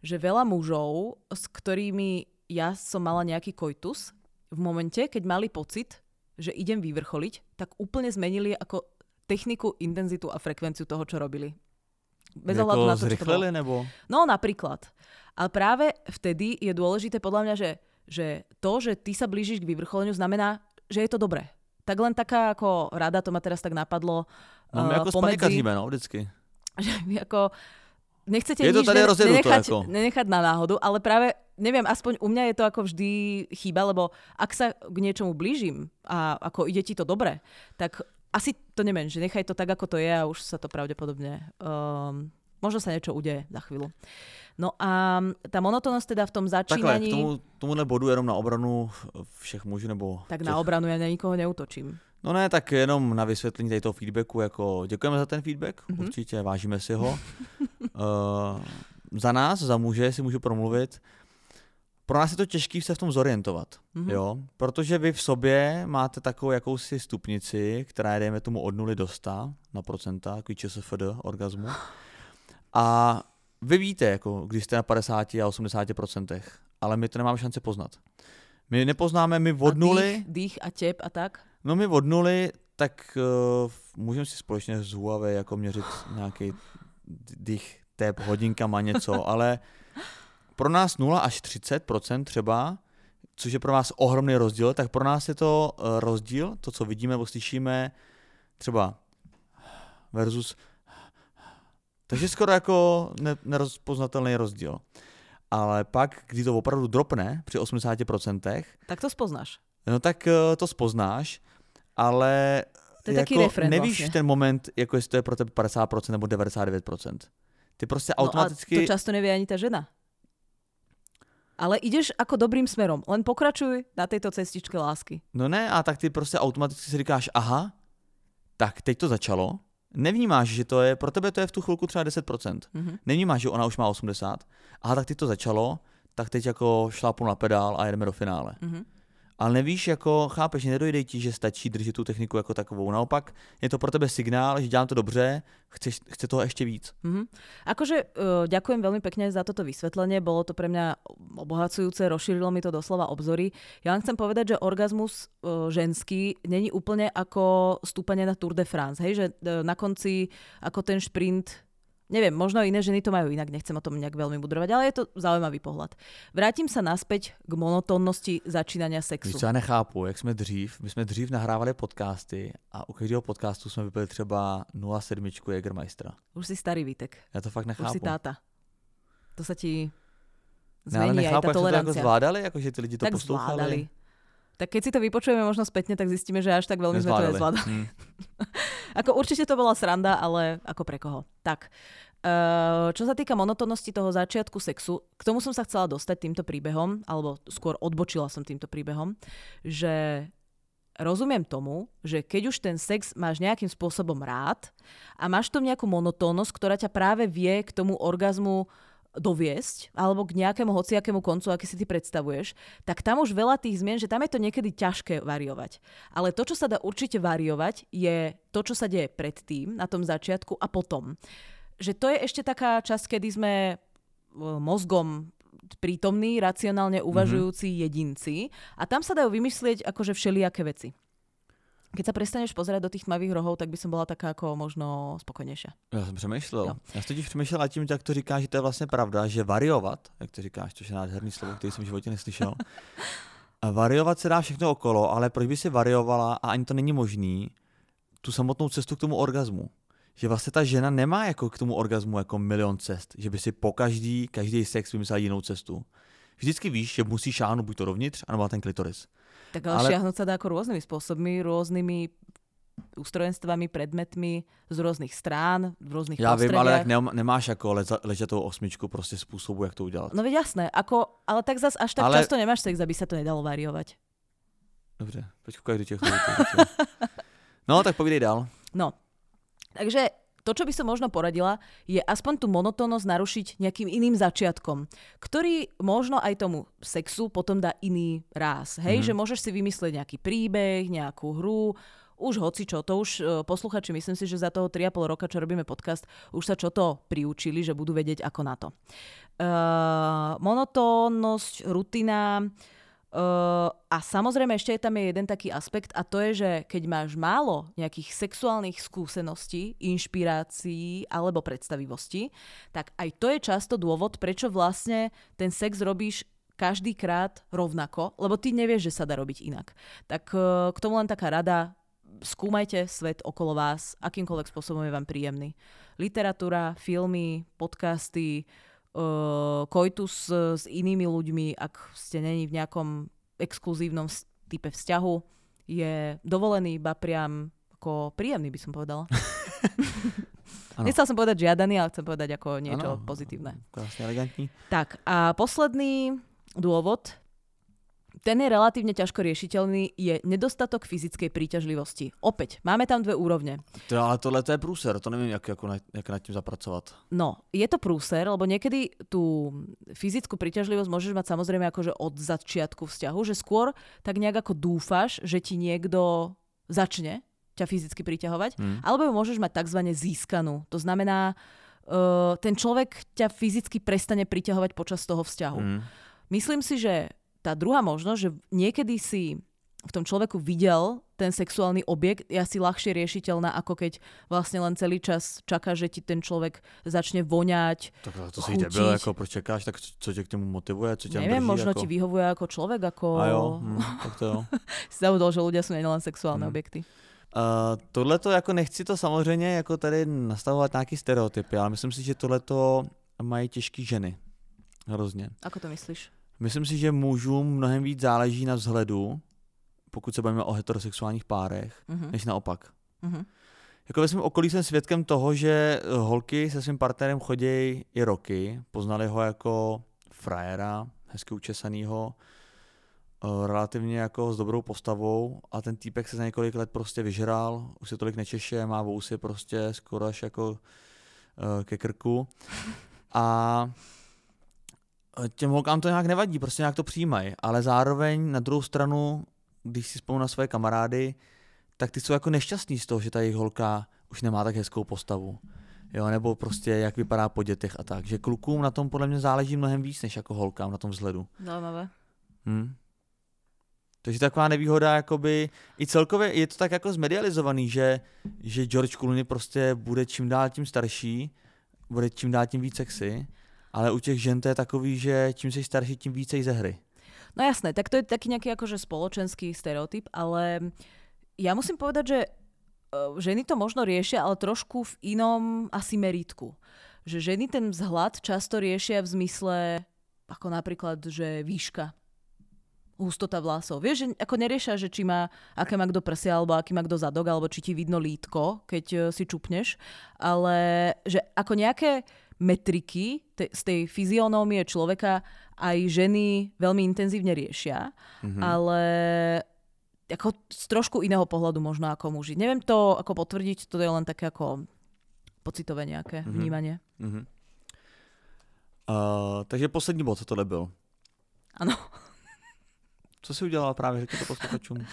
že veľa mužov, s ktorými ja som mala nejaký koitus, v momente, keď mali pocit, že idem vyvrcholiť, tak úplne zmenili ako techniku, intenzitu a frekvenciu toho, čo robili. Bez ohľadu na to, čo to bolo. nebo? No napríklad. Ale práve vtedy je dôležité podľa mňa, že že to, že ty sa blížiš k vyvrcholeniu, znamená, že je to dobré. Tak len taká ako rada, to ma teraz tak napadlo. No my uh, ako pomedzi, no, vždycky. Že ako nechcete je to nič tady ne, nenechať, ako. nenechať na náhodu, ale práve, neviem, aspoň u mňa je to ako vždy chyba, lebo ak sa k niečomu blížim a ako ide ti to dobre, tak asi to neviem, že nechaj to tak, ako to je a už sa to pravdepodobne, um, možno sa niečo udeje za chvíľu. No a tá monotónnosť teda v tom začínaní... Takhle, k tomu, tomuhle bodu jenom na obranu všech mužů nebo... Tak těch... na obranu ja na nikoho neutočím. No ne, tak jenom na vysvětlení tady toho feedbacku, jako děkujeme za ten feedback, mm-hmm. určitě, vážíme si ho. uh, za nás, za muže si můžu promluvit, pro nás je to těžké se v tom zorientovat, mm-hmm. jo, protože vy v sobě máte takovou jakousi stupnici, která je, dejme tomu, od 0 do 100 na procenta, takový ČSFD, orgazmu. A vy víte, jako když jste na 50 a 80 procentech, ale my to nemáme šance poznat. My nepoznáme, my od nuly... Dých, dých a těp a tak? No my od nuly, tak uh, můžeme si společně z Huawei jako měřit nějaký dých, tep, hodinkama něco, ale pro nás 0 až 30% třeba, což je pro vás ohromný rozdíl, tak pro nás je to uh, rozdíl, to, co vidíme nebo slyšíme, třeba versus takže skoro jako ne, nerozpoznatelný rozdíl. Ale pak, když to opravdu dropne při 80%, tak to spoznáš. No tak uh, to spoznáš, ale to je jako taký refren nevíš vlastně. v ten moment, jako jestli to je pro tebe 50% nebo 99%. Ty prostě automaticky... No a to často nevie ani tá žena. Ale ideš ako dobrým smerom, len pokračuj na tejto cestičke lásky. No ne, a tak ty prostě automaticky si říkáš, aha, tak teď to začalo, nevnímáš, že to je, pro tebe to je v tu chvilku třeba 10%. Mm-hmm. Nevnímáš, že ona už má 80. Aha, tak ty to začalo, tak teď jako šlápnu na pedál a jedeme do finále. Mm-hmm ale nevíš, jako chápeš, nedojde ti, že stačí držet tu techniku jako takovou. Naopak je to pro tebe signál, že dělám to dobře, chceš, chce toho ešte víc. Mm-hmm. Akože uh, ďakujem veľmi pekne za toto vysvetlenie, bolo to pre mňa obohacujúce, rozšírilo mi to doslova obzory. Ja len chcem povedať, že orgazmus uh, ženský není úplne ako stúpanie na Tour de France, hej? že uh, na konci ako ten šprint Neviem, možno iné ženy to majú inak, nechcem o tom nejak veľmi budrovať, ale je to zaujímavý pohľad. Vrátim sa naspäť k monotónnosti začínania sexu. Víš, já nechápu, jak jsme dřív, my jsme dřív nahrávali podcasty a u každého podcastu jsme vypili třeba 0,7 Jägermeistera. Už si starý Vítek, Já to fakt už nechápu. si táta. To sa ti ne, ale zmení aj nechápu, tá jak jsme to jako tolerancia. zvládali, jako že ty lidi to tak poslouchali. zvládali. Tak keď si to vypočujeme možno spätne, tak zistíme, že až tak veľmi sme to Nezvládali. nezvládali. Hm. Ako určite to bola sranda, ale ako pre koho. Tak, uh, čo sa týka monotónnosti toho začiatku sexu, k tomu som sa chcela dostať týmto príbehom, alebo skôr odbočila som týmto príbehom, že rozumiem tomu, že keď už ten sex máš nejakým spôsobom rád a máš v tom nejakú monotónnosť, ktorá ťa práve vie k tomu orgazmu doviesť, alebo k nejakému hociakému koncu, aký si ty predstavuješ, tak tam už veľa tých zmien, že tam je to niekedy ťažké variovať. Ale to, čo sa dá určite variovať, je to, čo sa deje predtým, na tom začiatku a potom. Že to je ešte taká časť, kedy sme e, mozgom prítomní, racionálne uvažujúci mm-hmm. jedinci a tam sa dajú vymyslieť akože všelijaké veci. Keď sa prestaneš pozerať do tých tmavých rohov, tak by som bola taká ako možno spokojnejšia. Já jsem přemýšlel. Jo. Já jsem totiž přemýšlel nad tím, jak to říkáš, že to je vlastně pravda, že variovat, jak to říkáš, což je nádherný slovo, který jsem v životě neslyšel. A variovat se dá všechno okolo, ale proč by si variovala, a ani to není možný, tu samotnou cestu k tomu orgazmu. Že vlastně ta žena nemá jako k tomu orgazmu jako milion cest, že by si po každý, každý sex vymyslela jinou cestu. Vždycky víš, že musí šáhnout buď to dovnitř, anebo na ten klitoris. Tak ale, ale šiahnuť sa dá ako rôznymi spôsobmi, rôznymi ústrojenstvami, predmetmi z rôznych strán, v rôznych Já vím, ale ne, nemáš jako leza, ležatou osmičku prostě způsobu, jak to udělat. No veď jasné, ako, ale tak zas až tak ale... Často nemáš sex, aby sa to nedalo variovať. Dobře, těch do těch- No, tak povídej dál. No, takže to, čo by som možno poradila, je aspoň tú monotónnosť narušiť nejakým iným začiatkom, ktorý možno aj tomu sexu potom dá iný ráz. Hej, Mhm. že môžeš si vymyslieť nejaký príbeh, nejakú hru, už hoci čo, to už e, posluchači, myslím si, že za toho 3,5 roka, čo robíme podcast, už sa čo to priučili, že budú vedieť ako na to. Uh, monotónnosť, rutina, Uh, a samozrejme ešte je tam je jeden taký aspekt a to je, že keď máš málo nejakých sexuálnych skúseností, inšpirácií alebo predstavivosti, tak aj to je často dôvod, prečo vlastne ten sex robíš každý krát rovnako, lebo ty nevieš, že sa dá robiť inak. Tak uh, k tomu len taká rada, skúmajte svet okolo vás, akýmkoľvek spôsobom je vám príjemný. Literatúra, filmy, podcasty, koitus uh, s inými ľuďmi, ak ste není v nejakom exkluzívnom s- type vzťahu, je dovolený, ba priam ako príjemný, by som povedala. Nechcel som povedať žiadaný, ale chcem povedať ako niečo Ano, pozitívne. Krásně elegantní. Tak a posledný dôvod, ten je relatívne ťažko riešiteľný, je nedostatok fyzickej príťažlivosti. Opäť, máme tam dve úrovne. To, ale tohle to je průser, to nevím, jak, jako na, jak nad tím zapracovat. No, je to prúser, lebo niekedy tú fyzickú príťažlivosť môžeš mať samozrejme akože od začiatku vzťahu, že skôr tak nejak ako dúfaš, že ti niekto začne ťa fyzicky priťahovať, Hmm. alebo ju môžeš mať tzv. získanú. To znamená, uh, ten človek ťa fyzicky prestane priťahovať počas toho vzťahu. Hmm. Myslím si, že tá druhá možnosť, že niekedy si v tom človeku videl ten sexuálny objekt, je asi ľahšie riešiteľná, ako keď vlastne len celý čas čaká, že ti ten človek začne voňať. Tak to si debil, jako proč tak co- tě k tomu motivuje, co tam Neviem, drží, možno jako? ti vyhovuje ako človek, ako... A jo, hm, tak to jo. Si zabudol, že ľudia sú nielen sexuálne Hmm. objekty. Uh, tohle to jako nechci to samozřejmě jako tady nastavovat nějaký stereotypy, ale myslím si, že tohle to mají těžký ženy. Hrozně. Ako to myslíš? Myslím si, že mužům mnohem víc záleží na vzhledu, pokud se bavíme o heterosexuálních párech, Uh-huh. než naopak. Uh-huh. Jako ve svém okolí jsem svědkem toho, že holky se svým partnerem chodí i roky, poznali ho jako frajera, hezky učesanýho, eh, relativně jako s dobrou postavou a ten týpek se za několik let prostě vyžral, už se tolik nečeše, má vousy prostě skoro až jako eh, ke krku a těm holkám to nějak nevadí, prostě nějak to přijímají, ale zároveň na druhou stranu, když si vzpomínám na své kamarády, tak ty jsou jako nešťastní z toho, že ta jejich holka už nemá tak hezkou postavu. Jo, nebo prostě jak vypadá po dětech a tak. Že klukům na tom podle mě záleží mnohem víc, než jako holkám na tom vzhledu. Zaujímavé. Hm? Takže taková nevýhoda, jakoby, i celkově je to tak jako zmedializovaný, že, že George Clooney prostě bude čím dál tím starší bude čím dál tím víc sexy, ale u těch žen to je takový, že čím jsi starší, tím vícej ze hry. No jasné, tak to je taký nejaký akože spoločenský stereotyp, ale ja musím povedať, že e, ženy to možno riešia, ale trošku v inom asi meritku. Že ženy ten vzhľad často riešia v zmysle, ako napríklad, že výška, hustota vlasov. Vieš, že ako neriešia, že či má, aké má kto prsia, alebo aký má kto zadok, alebo či ti vidno lítko, keď e, si čupneš, ale že ako nejaké metriky te, z tej fyzionómie človeka aj ženy veľmi intenzívne riešia, mm-hmm. ale ako z trošku iného pohľadu možno ako muži. Neviem to ako potvrdiť, to je len také ako pocitové nejaké mm-hmm. vnímanie. Mm-hmm. Uh, takže poslední bod, co to byl? Ano. Co jsi udělala právě, řekni to posluchačům.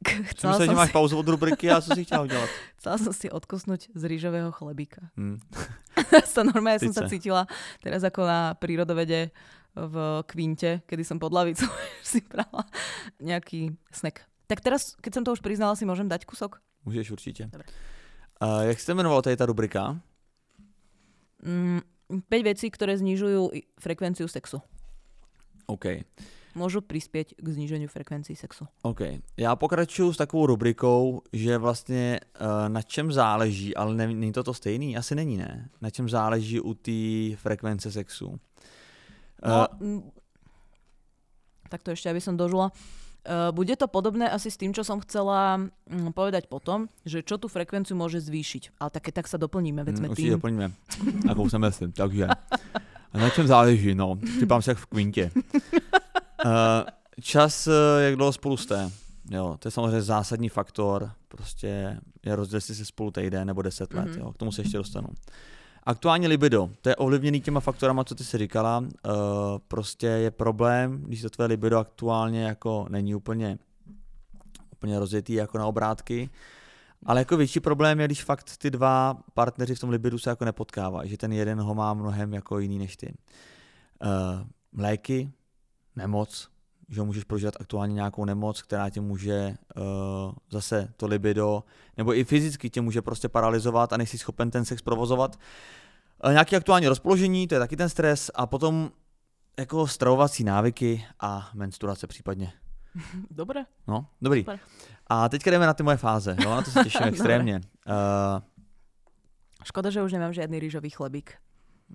Chcela som že máš si... pauzu od rubriky a co si chtěla udělat? Chcela som si odkusnúť z rýžového chlebíka. Hmm. sa normálne som sa cítila teraz ako na prírodovede v kvinte, kedy som pod lavicu si brala nejaký snack. Tak teraz, keď som to už priznala, si môžem dať kusok? Můžeš určitě. Dobre. Uh, jak se jmenovala tady ta rubrika? Mm, 5 vecí, ktoré znižujú frekvenciu sexu. OK môžu prispieť k zníženiu frekvencií sexu. OK. Já pokračuju s takovou rubrikou, že vlastně uh, na čem záleží, ale ne, není to to stejný? Asi není, ne? Na čem záleží u té frekvence sexu? Uh, no, tak to ešte, aby som dožula. Uh, bude to podobné asi s tým, čo som chcela um, povedať potom, že čo tú frekvenciu môže zvýšiť. Ale také tak sa doplníme, veď sme mm, tým. doplníme, ako sa myslím. Takže na čem záleží, no. Typám sa v kvinte. Uh, čas, eh, jak dlouho spolu jste. Jo, to je samozřejmě zásadní faktor. Prostě je rozdíl, jestli se spolu týden nebo deset let. Mm-hmm. Jo, k tomu se ještě dostanu. Aktuálně libido, to je ovlivněný těma faktorama, co ty si říkala. Uh, prostě je problém, když to tvoje libido aktuálně jako není úplně, úplně rozjetý jako na obrátky. Ale jako větší problém je, když fakt ty dva partneři v tom libidu se jako nepotkávají, že ten jeden ho má mnohem jako jiný než ty. Uh, mléky, nemoc, že můžeš prožívat aktuálně nějakou nemoc, která tě může uh, zase to libido, nebo i fyzicky tě může prostě paralizovat a nejsi schopen ten sex provozovat. Uh, nějaké aktuální rozpoložení, to je taky ten stres a potom jako stravovací návyky a menstruace případně. Dobré. No, dobrý. Super. A teďka jdeme na ty moje fáze, jo, na to se těším extrémně. Uh, Škoda, že už nemám žádný rýžový chlebík.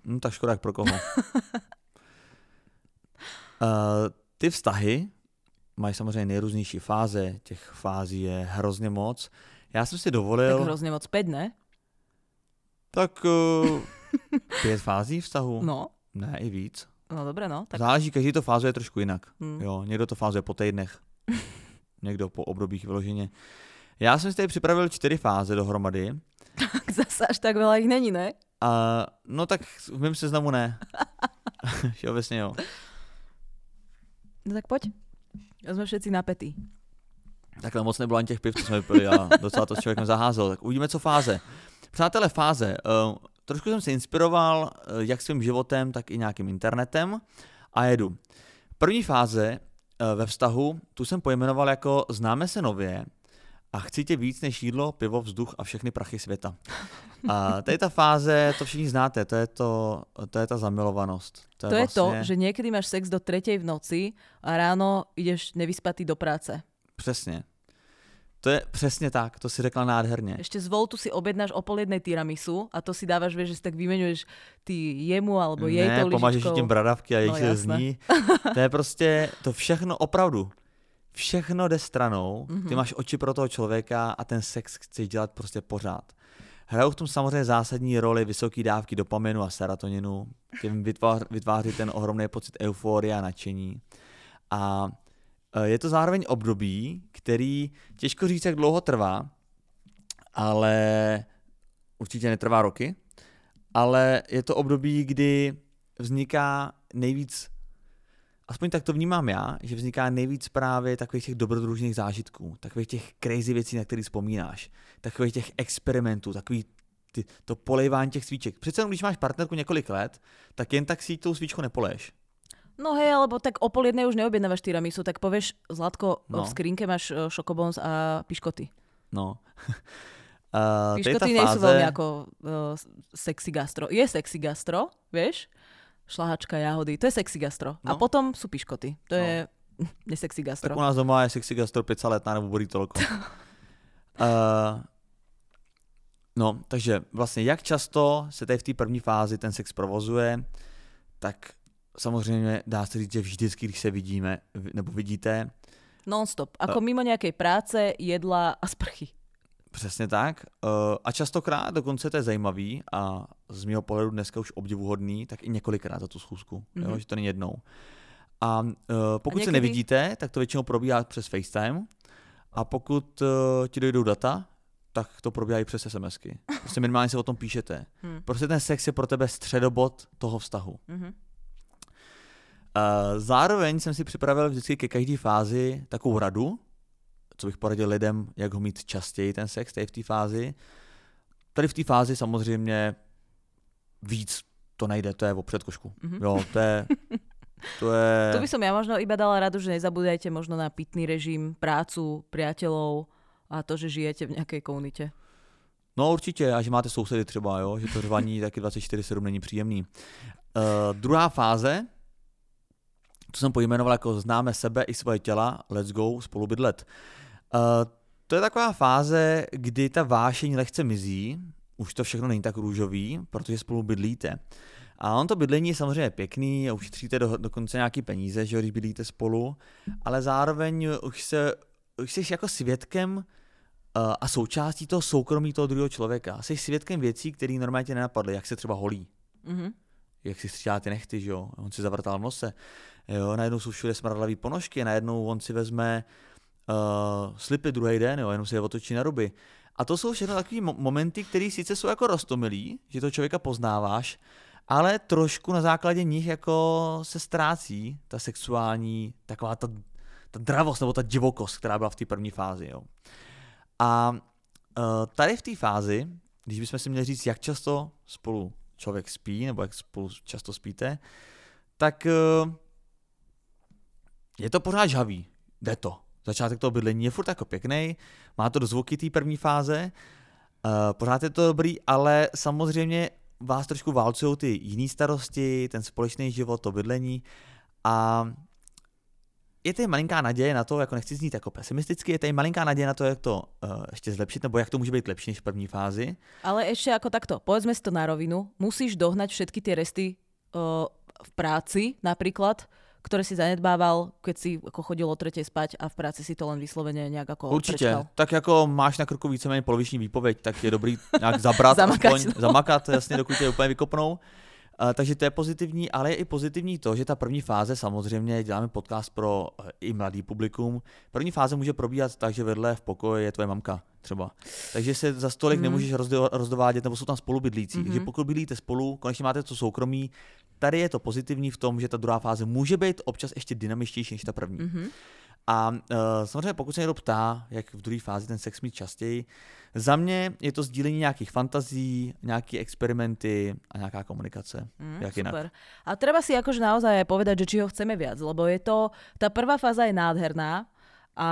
No tak škoda pro koho. Uh, ty vztahy mají samozřejmě nejrůznější fáze, těch fází je hrozně moc. Já jsem si dovolil... Tak hrozně moc, pět, ne? Tak uh, pět fází vztahu? No. Ne, i víc. No dobré, no. Tak... Záleží, každý to fázuje trošku jinak. Hmm. Jo, někdo to fázuje po týdnech, někdo po obdobích vyloženě. Já jsem si tady připravil čtyři fáze dohromady. Tak zase až tak veľa jich není, ne? Uh, no tak v mém seznamu ne. Všeobecně jo. No tak poď. Jsme všetci napetí. Takhle moc nebylo ani těch piv, co jsme vypili a docela to s člověkem zaházel. Tak uvidíme, co fáze. Přátelé, fáze. Uh, trošku jsem se inspiroval uh, jak svým životem, tak i nějakým internetem a jedu. První fáze uh, ve vztahu, tu jsem pojmenoval jako známe se nově, a chci tě víc než jídlo, pivo, vzduch a všechny prachy světa. A to je ta fáze, to všichni znáte, to je, to, to je ta zamilovanost. To, to je, vlastně... je to, že někdy máš sex do tretej v noci a ráno jdeš nevyspatý do práce. Přesně. To je přesně tak, to si řekla nádherně. Ešte z Voltu si objednáš o pol jednej tiramisu a to si dávaš, vieš, že si tak vymenuješ ty jemu alebo jej ne, pomážeš tím bradavky a jej no, zní. To je prostě, to všechno opravdu všechno jde stranou, mm-hmm. ty mhm. máš oči pro toho člověka a ten sex chceš dělat prostě pořád. Hrajou v tom samozřejmě zásadní roli vysoké dávky dopaminu a serotoninu, tím vytváří, vytváří ten ohromný pocit euforie a nadšení. A e, je to zároveň období, který těžko říct, jak dlouho trvá, ale určitě netrvá roky, ale je to období, kdy vzniká nejvíc aspoň tak to vnímám já, že vzniká nejvíc právě takových těch dobrodružných zážitků, takových těch crazy věcí, na které vzpomínáš, takových těch experimentů, takový ty, to polejvání těch svíček. Přece když máš partnerku několik let, tak jen tak si tou svíčku nepoleješ. No hej, alebo tak o pol jednej už neobjednávaš tiramisu, tak povieš, Zlatko, no. v skrinke máš šokobons a piškoty. No. Uh, Piškoty nie sú veľmi ako uh, sexy gastro. Je sexy gastro, vieš? Šlahačka, jahody, to je sexy gastro. No. A potom sú piškoty. To no. je nesexy gastro. Tak u nás doma je sexy gastro pizza letná nebo bolí toľko. uh, no, takže vlastně jak často se tady v té první fázi ten sex provozuje, tak samozřejmě dá se říct, že vždycky, když se vidíme, nebo vidíte. Non-stop. Ako uh, mimo nějaké práce, jedla a sprchy. Přesně tak. Uh, a častokrát, dokonce to je zajímavý a z mého pohledu dneska už obdivuhodný, tak i několikrát za tu schůzku, mm-hmm. jo, mhm. že to není jednou. A uh, pokud a někdy... se nevidíte, tak to většinou probíhá přes FaceTime. A pokud uh, ti dojdou data, tak to probíhá i přes SMSky. Prostě minimálně se o tom píšete. Hmm. Prostě ten sex je pro tebe středobod toho vztahu. Mm-hmm. Uh, zároveň jsem si připravil vždycky ke každé fázi takovou radu, co bych poradil lidem, jak ho mít častěji ten sex tady v té fázi. Tady v té fázi samozřejmě víc to nejde, to je o předkošku. Mm-hmm. Jo, to je, to je... Tu by som ja možno iba dala radu, že nezabúdajte možno na pitný režim, prácu, priateľov a to, že žijete v nejakej komunite. No určitě, a že máte sousedy třeba, jo? že to řvaní taky 24-7 není příjemný. Uh, druhá fáze, to jsem pojmenoval jako známe sebe i svoje těla, let's go, spolu bydlet. Uh, to je taková fáze, kdy ta vášeň lehce mizí, už to všechno není tak růžový, protože spolu bydlíte. A on to bydlení je samozřejmě pěkný ušetříte do, dokonce nějaký peníze, že když bydlíte spolu, ale zároveň už se už jsi jako svědkem uh, a součástí toho soukromí toho druhého člověka. Jsi svědkem věcí, které normálně tě nenapadly, jak se třeba holí. Mm-hmm. Jak si střídá ty nechty, že jo? On si zavrtal v nose. Jo, najednou jsou všude smradlavý ponožky, najednou on si vezme uh, slipy druhý den, jo, jenom si je otočí na ruby. A to jsou všechno takové mo- momenty, které sice jsou jako roztomilý, že to člověka poznáváš, ale trošku na základě nich jako se ztrácí ta sexuální, taková ta, ta dravost nebo ta divokost, která byla v té první fázi. Jo. A uh, tady v té fázi, když bychom si měli říct, jak často spolu člověk spí, nebo jak spolu často spíte, tak uh, je to pořád žhavý. Jde to. Začátek toho bydlení je furt jako pěkný, má to do zvuky té první fáze, uh, pořád je to dobrý, ale samozřejmě vás trošku válcují ty jiné starosti, ten společný život, to bydlení a je tady malinká naděje na to, jako nechci znít jako pesimisticky, je tady malinká naděje na to, jak to uh, ještě zlepšit, nebo jak to může být lepší než v první fázi. Ale ještě jako takto, povedzme si to na rovinu, musíš dohnať všetky ty resty uh, v práci napríklad, ktoré si zanedbával, keď si ako chodil o tretej spať a v práci si to len vyslovene nejak ako Určitě. Prečkal. Tak jako máš na krku víceméně poloviční výpověď, tak je dobrý nějak zabrat, zamakat, aspoň, no. zamakat, jasně, dokud tě úplně vykopnou. Uh, takže to je pozitivní, ale je i pozitivní to, že ta první fáze, samozřejmě děláme podcast pro uh, i mladý publikum, první fáze může probíhat tak, že vedle v pokoji je tvoje mamka třeba. Takže se za stolik mm. nemůžeš rozdovádět, nebo jsou tam spolubydlící. Mm-hmm. Takže pokud bydlíte spolu, konečně máte to soukromí, tady je to pozitivní v tom, že ta druhá fáze může být občas ještě dynamičtější než ta první. Mm-hmm. A uh, samozřejmě pokud se někdo ptá, jak v druhé fázi ten sex mít častěji, za mě je to sdílení nějakých fantazí, nějaké experimenty a nějaká komunikace. Mm, jak super. A treba si akože naozaj povedať, že či ho chceme viac, lebo je to, tá prvá fáza je nádherná a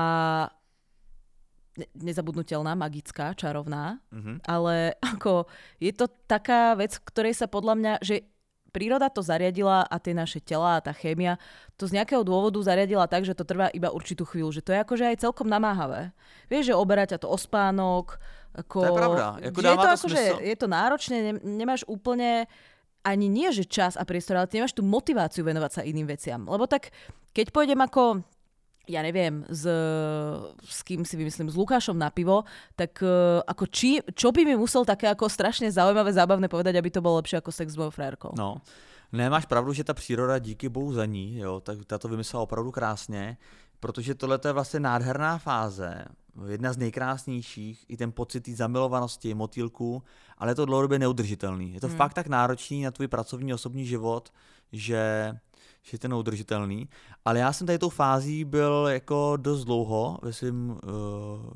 nezabudnutelná, magická, čarovná, mm-hmm. ale ako je to taká vec, ktorej sa podľa mňa, že príroda to zariadila a tie naše tela a tá chémia to z nejakého dôvodu zariadila tak, že to trvá iba určitú chvíľu, že to je akože aj celkom namáhavé. Vieš, že oberať ťa to o spánok, ako... To je pravda. Jako je, to, to ako, že je to náročné, nemáš úplne ani nie, že čas a priestor, ale ty nemáš tú motiváciu venovať sa iným veciam. Lebo tak, keď pôjdem ako ja neviem, s, s kým si vymyslím, s Lukášom na pivo, tak uh, ako či, čo by mi musel také ako strašne zaujímavé, zábavné povedať, aby to bolo lepšie ako sex s mojou frérkou. No, nemáš pravdu, že ta příroda díky bohu za ní, jo, tak ta to vymyslela opravdu krásně, protože tohle je vlastně nádherná fáze, jedna z nejkrásnějších, i ten pocit zamilovanosti, motýlku, ale je to dlouhodobě neudržitelný. Je to hmm. fakt tak náročný na tvůj pracovní osobní život, že že je to neudržitelný. Ale já jsem tady tou fází byl jako dost dlouho ve svém uh,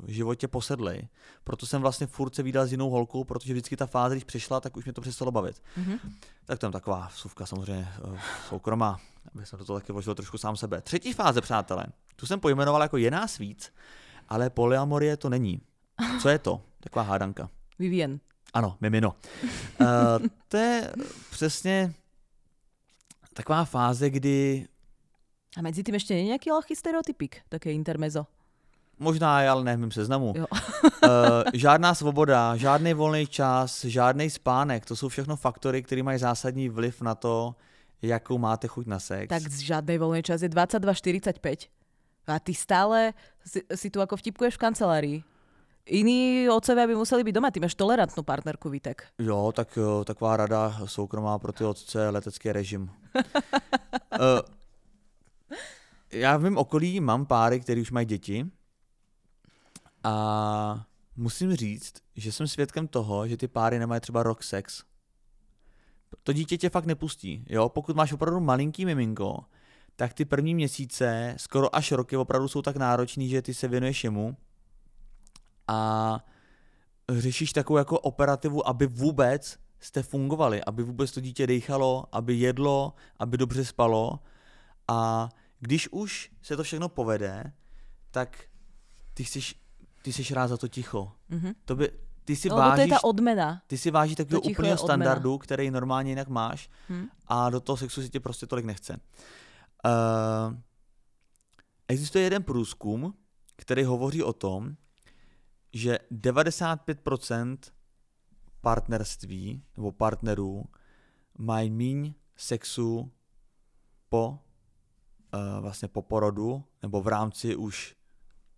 životě posedlej. Proto jsem vlastně furt se vydal s jinou holkou, protože vždycky ta fáze, když přišla, tak už mě to přestalo bavit. Mm-hmm. Tak tam taková vsuvka samozřejmě uh, soukromá, aby jsem do toho taky vložil trošku sám sebe. Třetí fáze, přátelé, tu jsem pojmenoval jako je nás víc, ale polyamorie to není. Co je to? Taková hádanka. Vivien. Ano, mimino. uh, to je přesně taková fáze, kdy... A mezi tím ještě není nějaký lehký stereotypik, také intermezo? Možná je, ale ne v mém seznamu. Jo. uh, žádná svoboda, žádný volný čas, žádný spánek, to jsou všechno faktory, které mají zásadní vliv na to, jakou máte chuť na sex. Tak žádný volný čas je 22.45. A ty stále si, si tu ako vtipkuješ v kancelárii. Iní otcovia by museli byť doma, ty máš tolerantnú partnerku, Vítek. Jo, tak jo, taková rada soukromá pro ty otce, letecký režim. uh, já v mém okolí mám páry, který už mají děti a musím říct, že jsem svědkem toho, že ty páry nemají třeba rok sex. To dítě tě fakt nepustí, jo? Pokud máš opravdu malinký miminko, tak ty první měsíce, skoro až roky opravdu jsou tak náročný, že ty se věnuješ jemu a řešíš takovou jako operativu, aby vůbec jste fungovali, aby vůbec to dítě dechalo, aby jedlo, aby dobře spalo a když už se to všechno povede, tak ty jsi, ty jsi rád za to ticho. Mhm. To by, ty si Lebo to je vážíš, tá odmena. ty si vážíš takového úplného odmena. standardu, který normálně jinak máš Hm? a do toho sexu si tě prostě tolik nechce. Uh, existuje jeden průzkum, který hovoří o tom, že 95% partnerství nebo partnerů mají míň sexu po uh, vlastně po porodu nebo v rámci už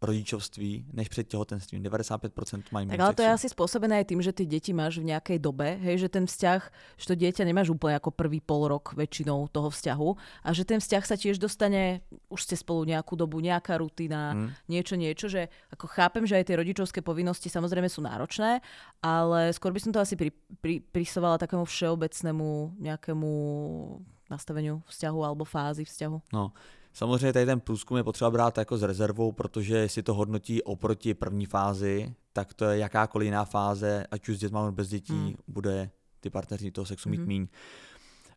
rodičovství, než před těhotenstvím. 95% mají Tak ale to je asi spôsobené aj tým, že ty deti máš v nejakej dobe, hej, že ten vzťah, že to dieťa nemáš úplne ako prvý pol rok väčšinou toho vzťahu a že ten vzťah sa tiež dostane, už ste spolu nejakú dobu, nejaká rutina, Hm. niečo, niečo, že ako chápem, že aj tie rodičovské povinnosti samozrejme sú náročné, ale skôr by som to asi pri, pri, prisovala takému všeobecnému nejakému nastaveniu vzťahu alebo fázi vzťahu. No, samozřejmě tady ten průzkum je potřeba brát jako s rezervou, protože jestli to hodnotí oproti první fázi, tak to je jakákoliv jiná fáze, ať už s dětma nebo bez dětí, Hmm. bude ty partneři toho sexu mít Mhm. míň.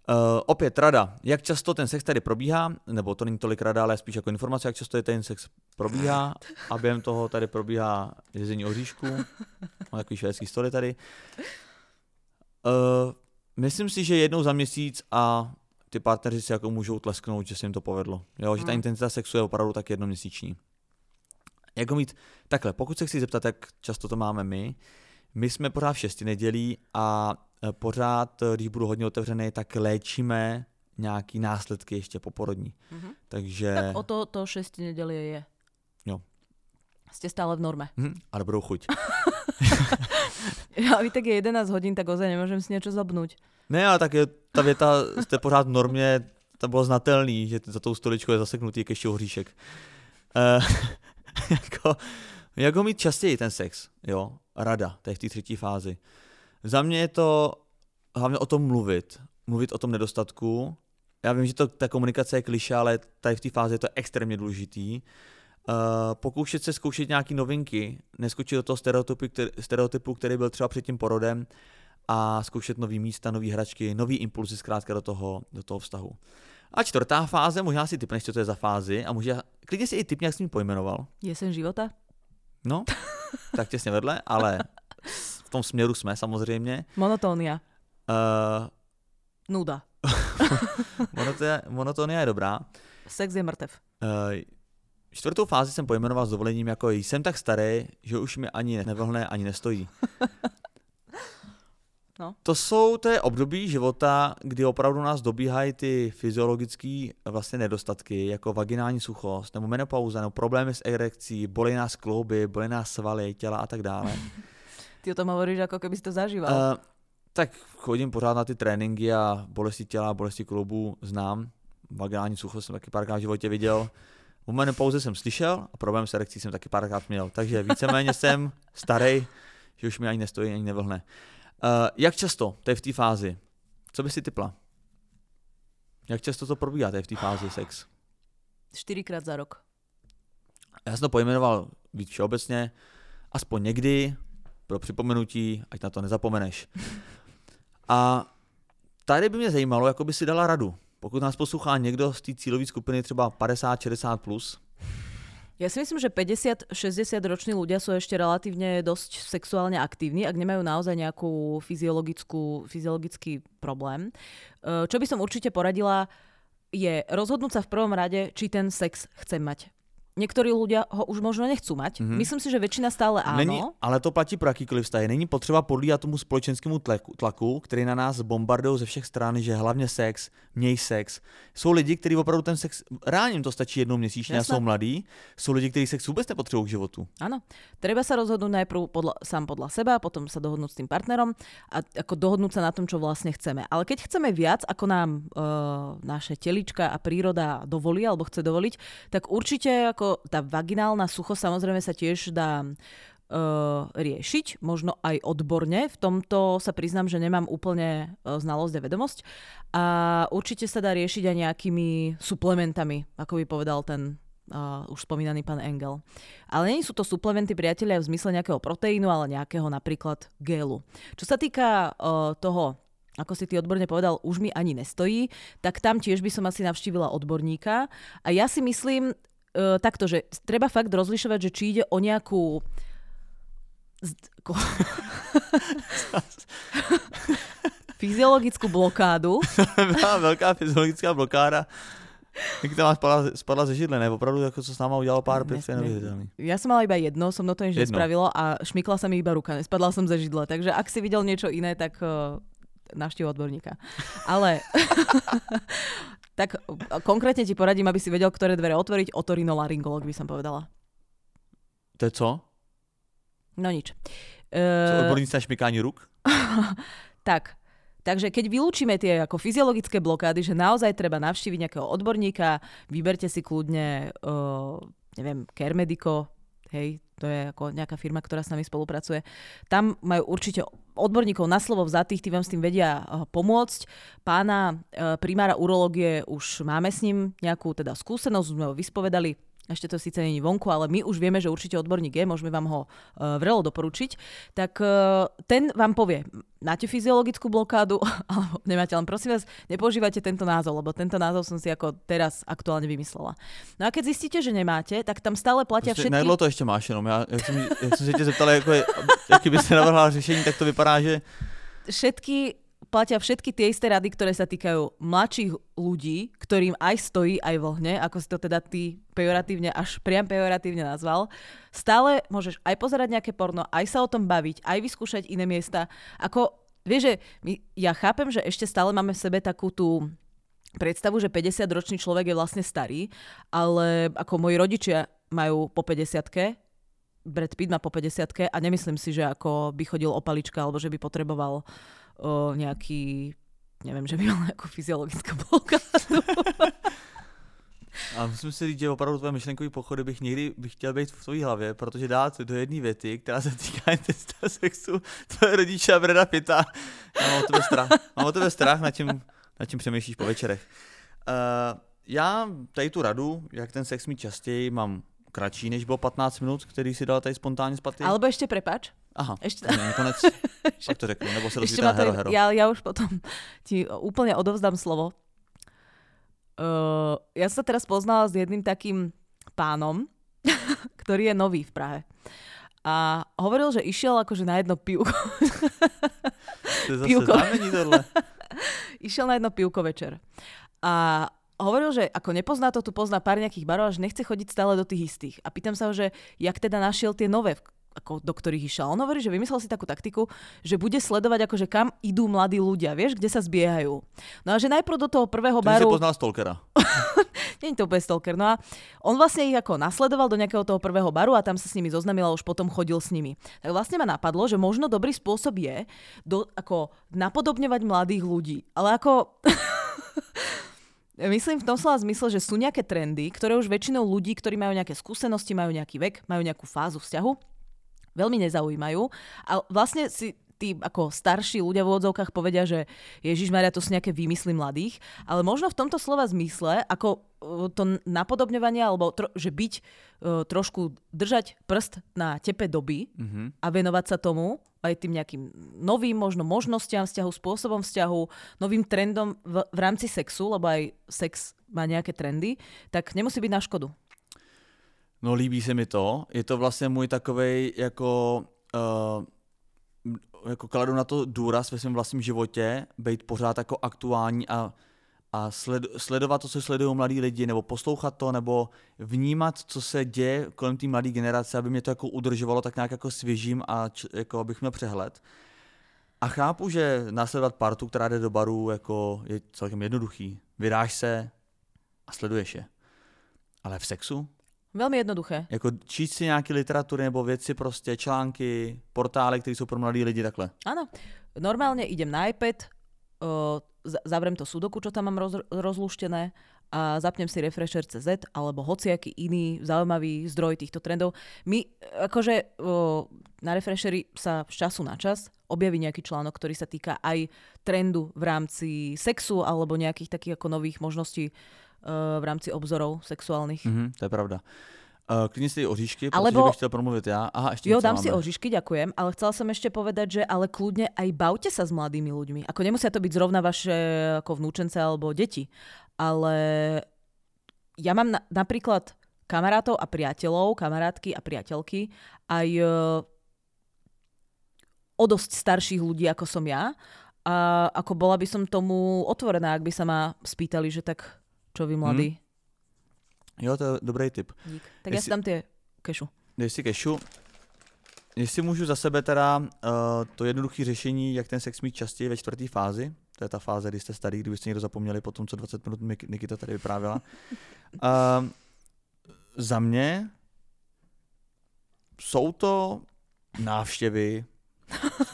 Uh, opět rada, jak často ten sex tady probíhá, nebo to není tolik rada, ale spíš jako informace, jak často je ten sex probíhá a během toho tady probíhá jezení oříšku, mám takový švédský stoly tady. Uh, myslím si, že jednou za měsíc a ty partneři si jako můžou tlesknout, že se jim to povedlo. Jo, že ta Mm. intenzita sexu je opravdu tak jednoměsíční. Jak ho mít? Takhle, pokud se chci zeptat, jak často to máme my, my jsme pořád v šesti nedělí a e, pořád, e, když budu hodně otevřený, tak léčíme nějaký následky ještě poporodní. Mhm. Takže... Tak o to, to 6 nedelie je. Ste stále v norme. Hm, a dobrou chuť. Ja, vy tak je 11 hodín, tak ozaj nemôžem si niečo zabnúť. Ne, ale tak je, ta věta, jste pořád v normě, to bylo znatelný, že za tou stoličkou je zaseknutý jak ještě hříšek. Uh, jako, jak ho mít častěji ten sex, jo, rada, to je v té třetí fázi. Za mě je to hlavně o tom mluvit, mluvit o tom nedostatku. Já vím, že to, ta komunikace je kliše, ale tady v té fázi je to extrémně důležitý. Uh, pokoušet se zkoušet nějaké novinky, neskočit do toho stereotypu který, stereotypu, který byl třeba před tím porodem, a zkoušet nový místa, nové hračky, nový impulzy zkrátka do toho, do toho vztahu. A čtvrtá fáze, možná si typneš, co to je za fázi a možná, klidně si i typně, jak jsi mi pojmenoval. Jesen života? No, tak těsně vedle, ale v tom směru jsme samozřejmě. Monotónia. Uh, Nuda. monotonia, monotonia je dobrá. Sex je mrtev. Uh, čtvrtou fázi jsem pojmenoval s dovolením jako jsem tak starý, že už mi ani nevlhne, ani nestojí. No. To jsou, je období života, kdy opravdu nás dobíhají ty fyziologické vlastně nedostatky, jako vaginální suchost, nebo menopauza, nebo problémy s erekcí, bolí nás klouby, bolí nás svaly, těla a tak dále. Ty o tom hovoríš, ako keby si to zažíval. Uh, tak chodím pořád na ty tréninky a bolesti těla, bolesti kloubů znám. Vaginální suchost jsem taky párkrát v životě viděl. O menopauze jsem slyšel a problém s erekcí jsem taky párkrát měl. Takže víceméně jsem starý, že už mi ani nestojí, ani nevlhne. Uh, jak často? To je v té fázi. Co by si typla? Jak často to probíhá, to je v té fázi sex? Čtyřikrát za rok. Já jsem to pojmenoval víc všeobecně, aspoň někdy, pro připomenutí, ať na to nezapomeneš. A tady by mě zajímalo, jako by si dala radu. Pokud nás poslouchá někdo z té cílové skupiny třeba 50-60+, plus, Ja si myslím, že 50-60 roční ľudia sú ešte relatívne dosť sexuálne aktívni, ak nemajú naozaj nejakú fyziologickú, fyziologický problém. Čo by som určite poradila, je rozhodnúť sa v prvom rade, či ten sex chcem mať. Niektorí ľudia ho už možno nechcú mať. Mm-hmm. Myslím si, že väčšina stále áno. Není, ale to platí pro jakýkoliv vztahy. Není potřeba podlíhat tomu společenskému tlaku, tlaku, který na nás bombardují ze všech stran, že hlavně sex, měj sex. Jsou lidi, kteří opravdu ten sex, reálně to stačí jednou měsíčně a jsou mladí. Jsou lidi, kteří sex vůbec nepotřebují k životu. Áno. Treba sa rozhodnúť najprv podľa, sám podľa seba, potom sa dohodnúť s tým partnerom a ako dohodnúť sa na tom, čo vlastne chceme. Ale keď chceme viac, ako nám uh, naše telička a príroda dovolí alebo chce dovoliť, tak určite ako ako tá vaginálna sucho samozrejme sa tiež dá uh, riešiť, možno aj odborne. V tomto sa priznám, že nemám úplne uh, znalosť a vedomosť. A určite sa dá riešiť aj nejakými suplementami, ako by povedal ten uh, už spomínaný pán Engel. Ale nie sú to suplementy, priatelia, v zmysle nejakého proteínu, ale nejakého napríklad gélu. Čo sa týka uh, toho ako si ty odborne povedal, už mi ani nestojí, tak tam tiež by som asi navštívila odborníka. A ja si myslím, uh, takto, že treba fakt rozlišovať, že či ide o nejakú fyziologickú blokádu. Veľká fyziologická blokáda. Jak tam spadla, spadla ze židle, ne? Opravdu jako co s náma udělalo pár pět neuvěřitelný. Ja som mala iba jedno, som mnou to nič nespravilo a šmykla sa mi iba ruka, nespadla som ze židle. Takže ak si videl niečo iné, tak uh, navštív odborníka. Ale tak konkrétne ti poradím, aby si vedel, ktoré dvere otvoriť. Otorinolaryngolog by som povedala. To je co? No nič. Odborníci na šmykání ruk? tak, Takže keď vylúčime tie ako fyziologické blokády, že naozaj treba navštíviť nejakého odborníka, vyberte si kľudne, uh, neviem, Kermedico, hej, to je ako nejaká firma, ktorá s nami spolupracuje. Tam majú určite odborníkov na slovo vzatých, tí vám s tým vedia eh, pomôcť. Pána eh, primára urológie už máme s ním nejakú teda skúsenosť, sme ho vyspovedali ešte to síce není vonku, ale my už vieme, že určite odborník je, môžeme vám ho uh, vrelo doporučiť, tak uh, ten vám povie, máte fyziologickú blokádu, alebo nemáte, len prosím vás, nepoužívajte tento názov, lebo tento názov som si ako teraz aktuálne vymyslela. No a keď zistíte, že nemáte, tak tam stále platia všetky... Najedlo to ešte máš jenom. Ja, jak som, jak som si tě zeptal, ako je, aký by ste navrhla řešení, tak to vypadá, že... Všetky platia všetky tie isté rady, ktoré sa týkajú mladších ľudí, ktorým aj stojí, aj vlhne, ako si to teda ty pejoratívne, až priam pejoratívne nazval. Stále môžeš aj pozerať nejaké porno, aj sa o tom baviť, aj vyskúšať iné miesta. Ako, vieš, že my, ja chápem, že ešte stále máme v sebe takú tú predstavu, že 50-ročný človek je vlastne starý, ale ako moji rodičia majú po 50 Brad Pitt má po 50 a nemyslím si, že ako by chodil opalička alebo že by potreboval o, nejaký, neviem, že by mal nejakú fyziologickú blokádu. A musím si říct, že opravdu tvoje myšlenkový pochody bych někdy bych chtěl být v tvojí hlavě, protože dát do jedné věty, která se týká intenzita sexu, tvoje rodiče a Breda Pita. Já mám o tebe strach. Mám o tebe strach, nad čím, nad čím přemýšlíš po večerech. Uh, já tady tu radu, jak ten sex mít častěji, mám kratší, než bylo 15 minut, který si dal tady spontánně spaty. Alebo ešte prepač, Aha, ešte... nakonec pak to řeknu, nebo se rozvítá hero, hero. Ja, ja už potom ti úplne odovzdám slovo. Uh, ja sa teraz poznala s jedným takým pánom, ktorý je nový v Prahe. A hovoril, že išiel akože na jedno pivko. To je zase pivko. išiel na jedno pivko večer. A hovoril, že ako nepozná to, tu pozná pár nejakých barov, že nechce chodiť stále do tých istých. A pýtam sa ho, že jak teda našiel tie nové, ako, do ktorých išiel. On hovorí, že vymyslel si takú taktiku, že bude sledovať, akože kam idú mladí ľudia, vieš, kde sa zbiehajú. No a že najprv do toho prvého Ty baru... si poznal stalkera. Nie je to úplne stalker. No a on vlastne ich ako nasledoval do nejakého toho prvého baru a tam sa s nimi zoznamil a už potom chodil s nimi. Tak vlastne ma napadlo, že možno dobrý spôsob je do, ako napodobňovať mladých ľudí. Ale ako... Myslím v tom slova zmysle, že sú nejaké trendy, ktoré už väčšinou ľudí, ktorí majú nejaké skúsenosti, majú nejaký vek, majú nejakú fázu vzťahu, veľmi nezaujímajú. A vlastne si tí ako starší ľudia v úvodzovkách povedia, že Ježiš Maria, to sú nejaké výmysly mladých, ale možno v tomto slova zmysle, ako e, to napodobňovanie, alebo tro, že byť, uh, trošku držať prst na tepe doby mm-hmm. a venovať sa tomu, aj tým nejakým novým možno možnostiam vzťahu, spôsobom vzťahu, novým trendom v, v rámci sexu, lebo aj sex má nejaké trendy, tak nemusí byť na škodu. No líbí se mi to. Je to vlastně můj takovej jako... Uh, jako kladu na to důraz ve svém vlastním životě, být pořád jako aktuální a, a sled, sledovat to, co sledují mladí lidi, nebo poslouchat to, nebo vnímat, co se děje kolem té mladé generace, aby mě to jako udržovalo tak nějak jako svěžím a č, jako abych měl přehled. A chápu, že následovat partu, která jde do baru, jako je celkem jednoduchý. Vydáš se a sleduješ je. Ale v sexu? Velmi jednoduché. Jako číst si nějaké literatury nebo věci, prostě články, portály, které jsou pro mladí lidi takhle. Áno. Normálne idem na iPad, uh, zavrem to sudoku, čo tam mám roz, rozluštené a zapnem si Refresher.cz alebo hociaký iný zaujímavý zdroj týchto trendov. My, akože na Refresheri sa z času na čas objaví nejaký článok, ktorý sa týka aj trendu v rámci sexu alebo nejakých takých ako nových možností v rámci obzorov sexuálnych. Mm-hmm, to je pravda. Uh, klidne si oříšky, Alebo... bych chtěl promluvit ja. Aha, ešte Jo, dám máme. si oříšky, ďakujem, ale chcela som ešte povedať, že ale kľudne aj bavte sa s mladými ľuďmi. Ako nemusia to byť zrovna vaše ako vnúčence alebo deti, ale ja mám na, napríklad kamarátov a priateľov, kamarátky a priateľky aj uh, o dosť starších ľudí, ako som ja. A ako bola by som tomu otvorená, ak by sa ma spýtali, že tak čo vy mladí? Hmm. Jo, to je dobrý tip. Dík. Tak jestli, já si tam ty kešu. Dej si kešu. Jestli můžu za sebe teda uh, to jednoduché řešení, jak ten sex mít častěji ve čtvrté fázi, to je ta fáze, kdy jste starý, kdybyste někdo zapomněli po tom, co 20 minut Nikita tady vyprávěla. uh, za mě jsou to návštěvy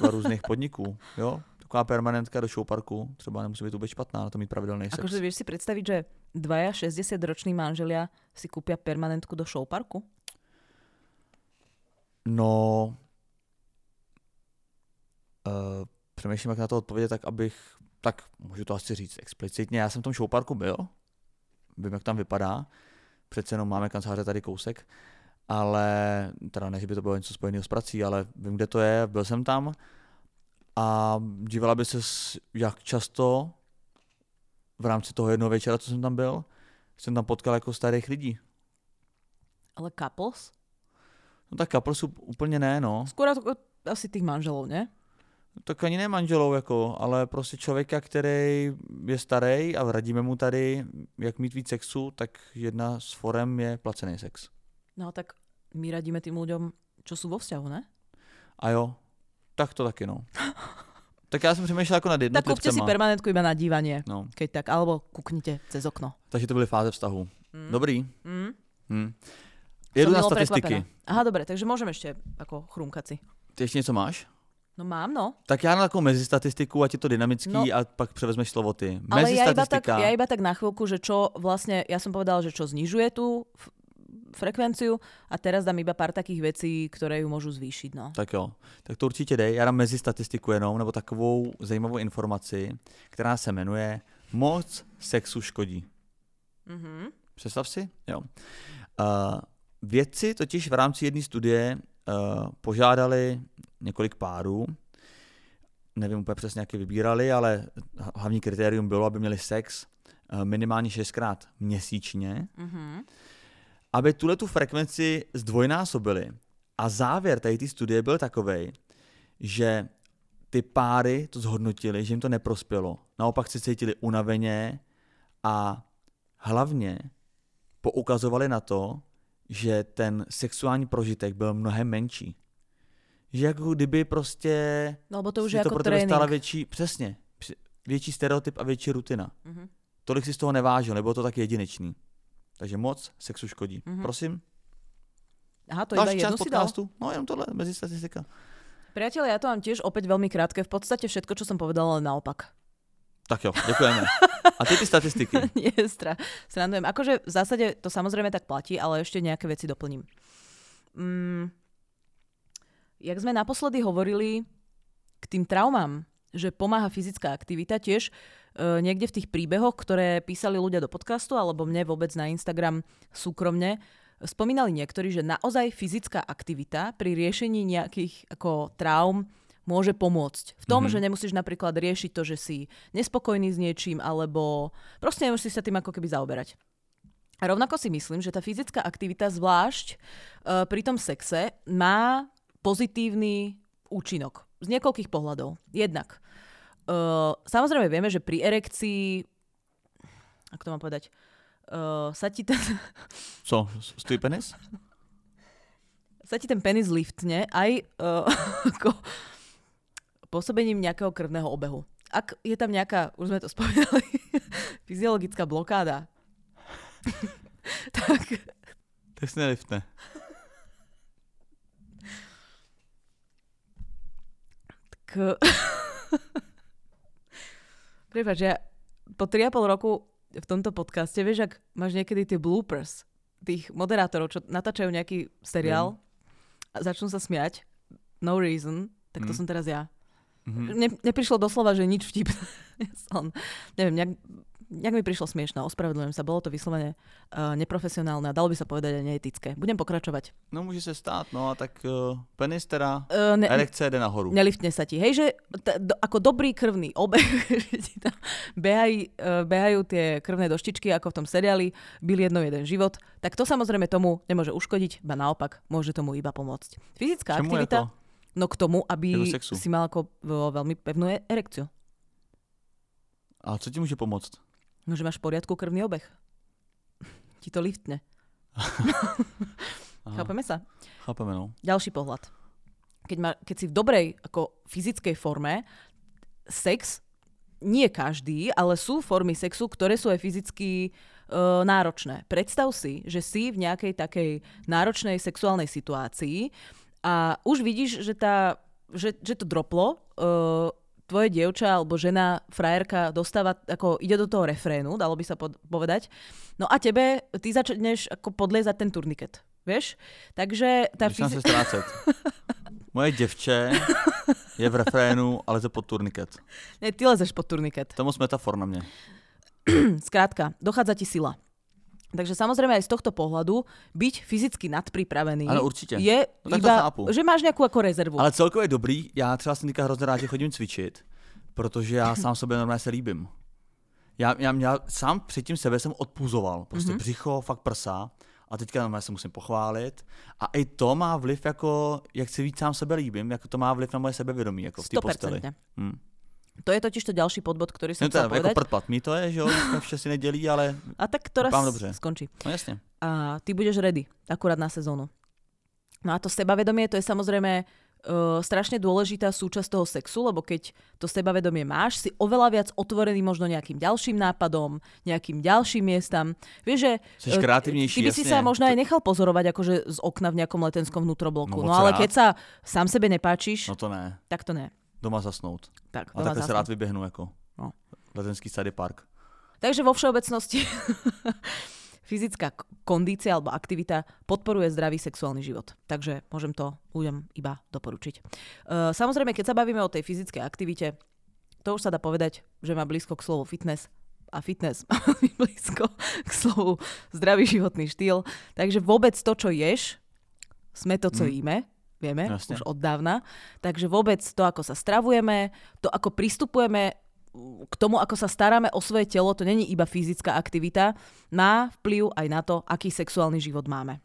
různých podniků. Jo? Taková permanentka do showparku třeba nemusí být vůbec špatná na to mít pravidelný sex. Akože vieš si predstaviť, že dvaja 60-roční manželia si kúpia permanentku do showparku? No, uh, přemýšlím, jak na to odpovědět, tak abych, tak můžu to asi říct explicitně. Já jsem v tom showparku byl, vím, jak tam vypadá, přece jenom máme kanceláře tady kousek, ale teda ne, že by to bylo něco spojeného s prací, ale vím, kde to je, byl jsem tam a dívala by se, jak často v rámci toho jednoho večera, co jsem tam byl, jsem tam potkal jako starých lidí. Ale couples? No tak couples úplně ne, no. Skoro to, asi těch manželů, ne? Tak ani ne manželou, jako, ale prostě člověka, který je starý a radíme mu tady, jak mít víc sexu, tak jedna z forem je placený sex. No tak my radíme tým ľuďom, čo sú vo vzťahu, ne? A jo, tak to taky, no. Tak já jsem přemýšlel jako nad jednotlivcema. Tak kúpte si permanentku iba na dívanie, no. keď tak, alebo kuknite cez okno. Takže to byly fáze vztahu. Mm. Dobrý. Mm. Mm. Jedu na statistiky. Prekvapená. Aha, dobre, takže môžeme ešte ako chrumkať si. Ty ještě něco máš? No mám, no. Tak já na takovou mezistatistiku, ať je to dynamický no, a pak převezmeš slovo ty. Ale ja iba, tak, ja iba tak na chvíľku, že čo vlastne, ja som povedala, že čo znižuje tú frekvenciu a teraz dám iba pár takých vecí, které ju můžu zvýšit. No. Tak jo, tak to určitě dej. Já dám mezi statistiku jenom, nebo takovou zajímavou informaci, která se jmenuje Moc sexu škodí. Mm-hmm. Představ si? Jo. Uh, vědci totiž v rámci jedné studie uh, požádali několik párů, nevím úplně přesně, jak je vybírali, ale hlavní kritérium bylo, aby měli sex uh, minimálně šestkrát měsíčně. Mm-hmm aby tuhle tu frekvenci zdvojnásobili. A závěr tady té studie byl takový, že ty páry to zhodnotili, že jim to neprospělo. Naopak se cítili unaveně a hlavně poukazovali na to, že ten sexuální prožitek byl mnohem menší. Že jako kdyby prostě no, bo to už je to jako pro větší, přesně, větší stereotyp a větší rutina. Mm-hmm. Tolik si z toho nevážil, nebo to tak jedinečný. Takže moc sexu škodí. Mm-hmm. Prosím. Aha, to Další iba jednu si dal? No jenom tohle, mezi statistika. Priatelia, ja to mám tiež opäť veľmi krátke. V podstate všetko, čo som povedala, ale naopak. Tak jo, děkujeme. A ty ty statistiky? Nie, stra, srandujem. Akože v zásade to samozrejme tak platí, ale ešte nejaké veci doplním. Mm, jak sme naposledy hovorili k tým traumám, že pomáha fyzická aktivita tiež, E, niekde v tých príbehoch, ktoré písali ľudia do podcastu alebo mne vôbec na Instagram súkromne, spomínali niektorí, že naozaj fyzická aktivita pri riešení nejakých ako traum môže pomôcť. V tom, mm-hmm. že nemusíš napríklad riešiť to, že si nespokojný s niečím, alebo proste nemusíš sa tým ako keby zaoberať. A rovnako si myslím, že tá fyzická aktivita, zvlášť uh, pri tom sexe, má pozitívny účinok. Z niekoľkých pohľadov. Jednak, uh, samozrejme vieme, že pri erekcii, ako to mám povedať, uh, sa ti ten... Co, stojí penis? sa ti ten penis liftne aj uh, ako pôsobením nejakého krvného obehu. Ak je tam nejaká, už sme to spomínali, fyziologická blokáda, tak... Tak si neliftne. Prepač, ja po 3,5 roku v tomto podcaste, vieš, ak máš niekedy tie bloopers tých moderátorov, čo natáčajú nejaký seriál mm. a začnú sa smiať, no reason, tak to mm. som teraz ja. Mm-hmm. Ne, neprišlo doslova, že nič vtipné. som, neviem, nejak, nejak mi prišlo smiešno, ospravedlňujem sa, bolo to vyslovene uh, neprofesionálne a dalo by sa povedať aj neetické. Budem pokračovať. No môže sa stáť, no a tak uh, penis teda, uh, ne, erekce jde nahoru. Neliftne sa ti. Hej, že t- do, ako dobrý krvný obeh, behaj, uh, behajú tie krvné doštičky, ako v tom seriáli, byl jedno jeden život, tak to samozrejme tomu nemôže uškodiť, ba naopak, môže tomu iba pomôcť. Fyzická Čemu aktivita... Je to? No k tomu, aby si mal ako veľmi pevnú e- erekciu. A co ti môže pomôcť? No, že máš v poriadku krvný obeh. ti to liftne. Chápeme sa? Chápeme, no. Ďalší pohľad. Keď, má, keď si v dobrej ako fyzickej forme, sex, nie každý, ale sú formy sexu, ktoré sú aj fyzicky uh, náročné. Predstav si, že si v nejakej takej náročnej sexuálnej situácii, a už vidíš, že, tá, že, že to droplo, uh, tvoje dievča alebo žena, frajerka dostáva, ako ide do toho refrénu, dalo by sa pod, povedať. No a tebe, ty začneš ako podliezať ten turniket. Vieš? Takže tá fyzi- sa Moje devče je v refrénu, ale to pod turniket. Ne, ty lezeš pod turniket. To moc metafor na mne. Skrátka, dochádza ti sila. Takže samozrejme aj z tohto pohľadu byť fyzicky nadpripravený ano, určitě. je no, iba, chápu. že máš nejakú ako rezervu. Ale celkově dobrý, já třeba jsem teďka hrozně rád, že chodím cvičit, protože já sám sobě normálně se líbím. Já, já, já sám předtím sebe jsem odpůzoval, prostě mm-hmm. břicho, fakt prsa a teďka normálně se musím pochválit a i to má vliv jako, jak si víc sám sebe líbím, jako to má vliv na moje sebevědomí, jako v té posteli. Hmm. To je totiž to ďalší podbod, ktorý som no, chcel povedať. Ako prd mi to je, že sme si nedelí, ale A tak to raz dobře. skončí. No jasne. A ty budeš ready, akurát na sezónu. No a to sebavedomie, to je samozrejme uh, strašne dôležitá súčasť toho sexu, lebo keď to sebavedomie máš, si oveľa viac otvorený možno nejakým ďalším nápadom, nejakým ďalším miestam. Vieš, že uh, kreatívnejší, ty by si jasne. sa možno aj nechal pozorovať akože z okna v nejakom letenskom vnútrobloku. No, no ale rád. keď sa sám sebe nepáčiš, no to ne. tak to ne doma zasnout. Tak, a takhle se rád vyběhnu jako no. letenský sady park. Takže vo všeobecnosti fyzická kondícia alebo aktivita podporuje zdravý sexuálny život. Takže môžem to ľuďom iba doporučiť. Uh, samozrejme, keď sa bavíme o tej fyzickej aktivite, to už sa dá povedať, že má blízko k slovu fitness a fitness má blízko k slovu zdravý životný štýl. Takže vôbec to, čo ješ, sme to, co mm. jíme vieme Jasne. už od dávna. Takže vôbec to, ako sa stravujeme, to, ako pristupujeme k tomu, ako sa staráme o svoje telo, to není iba fyzická aktivita, má vplyv aj na to, aký sexuálny život máme.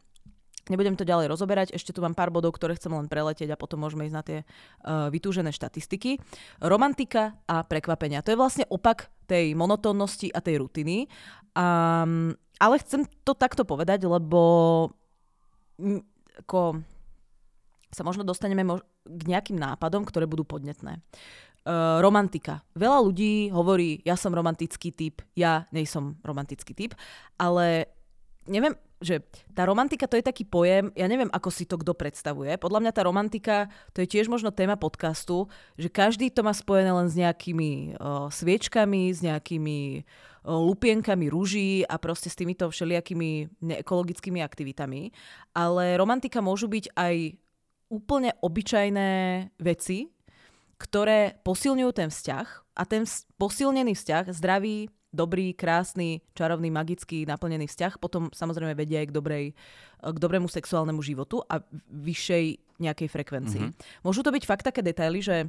Nebudem to ďalej rozoberať, ešte tu mám pár bodov, ktoré chcem len preletieť a potom môžeme ísť na tie uh, vytúžené štatistiky. Romantika a prekvapenia. To je vlastne opak tej monotónnosti a tej rutiny. Um, ale chcem to takto povedať, lebo m, ako, sa možno dostaneme mož- k nejakým nápadom, ktoré budú podnetné. Uh, romantika. Veľa ľudí hovorí, ja som romantický typ, ja nejsom romantický typ, ale neviem, že tá romantika to je taký pojem, ja neviem, ako si to kto predstavuje. Podľa mňa tá romantika, to je tiež možno téma podcastu, že každý to má spojené len s nejakými uh, sviečkami, s nejakými uh, lupienkami rúží a proste s týmito všelijakými neekologickými aktivitami. Ale romantika môžu byť aj úplne obyčajné veci, ktoré posilňujú ten vzťah a ten posilnený vzťah, zdravý, dobrý, krásny, čarovný, magický, naplnený vzťah potom samozrejme vedie aj k, dobrej, k dobrému sexuálnemu životu a vyššej nejakej frekvencii. Mm-hmm. Môžu to byť fakt také detaily, že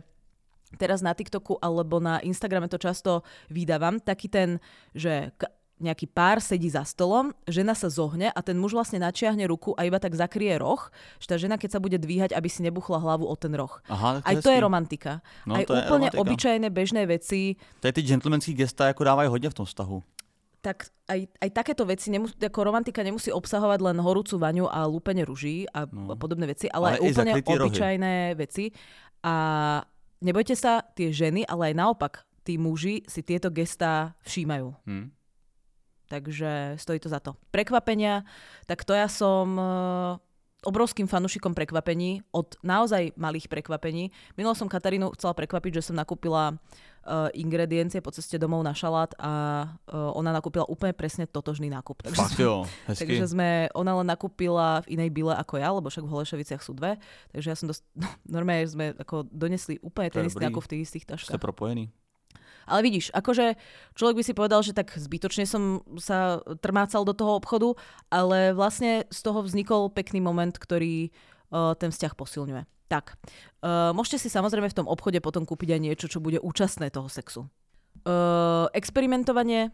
teraz na TikToku alebo na Instagrame to často vydávam, taký ten, že nejaký pár sedí za stolom, žena sa zohne a ten muž vlastne načiahne ruku a iba tak zakrie roh, že tá žena keď sa bude dvíhať, aby si nebuchla hlavu o ten roh. Aha, Aj to je romantika. No, Aj to je úplne romantika. obyčajné bežné veci, Tady ty gentlemanský gesta jako dávají hodně v tom vztahu. tak aj, aj takéto veci, nemus- ako romantika nemusí obsahovať len horúcu vaňu a lúpenie ruží a No. podobné veci, ale, Ale aj úplne zakrytý rohy. obyčajné veci. A nebojte sa, tie ženy, ale aj naopak, tí muži si tieto gestá všímajú. Hm? Takže stojí to za to. Prekvapenia, tak to ja som e, obrovským fanušikom prekvapení, od naozaj malých prekvapení. Minulo som Katarínu chcela prekvapiť, že som nakúpila uh, ingrediencie po ceste domov na šalát a uh, ona nakúpila úplne presne totožný nákup. Takže, Fakt sme, jo, hezky. takže sme, ona len nakúpila v inej bile ako ja, lebo však v Holešoviciach sú dve. Takže ja som dosť, no, normálne sme ako donesli úplne ten istý nákup v tých istých taškách. propojený. Ale vidíš, akože človek by si povedal, že tak zbytočne som sa trmácal do toho obchodu, ale vlastne z toho vznikol pekný moment, ktorý uh, ten vzťah posilňuje. Tak, uh, môžete si samozrejme v tom obchode potom kúpiť aj niečo, čo bude účastné toho sexu. Uh, experimentovanie,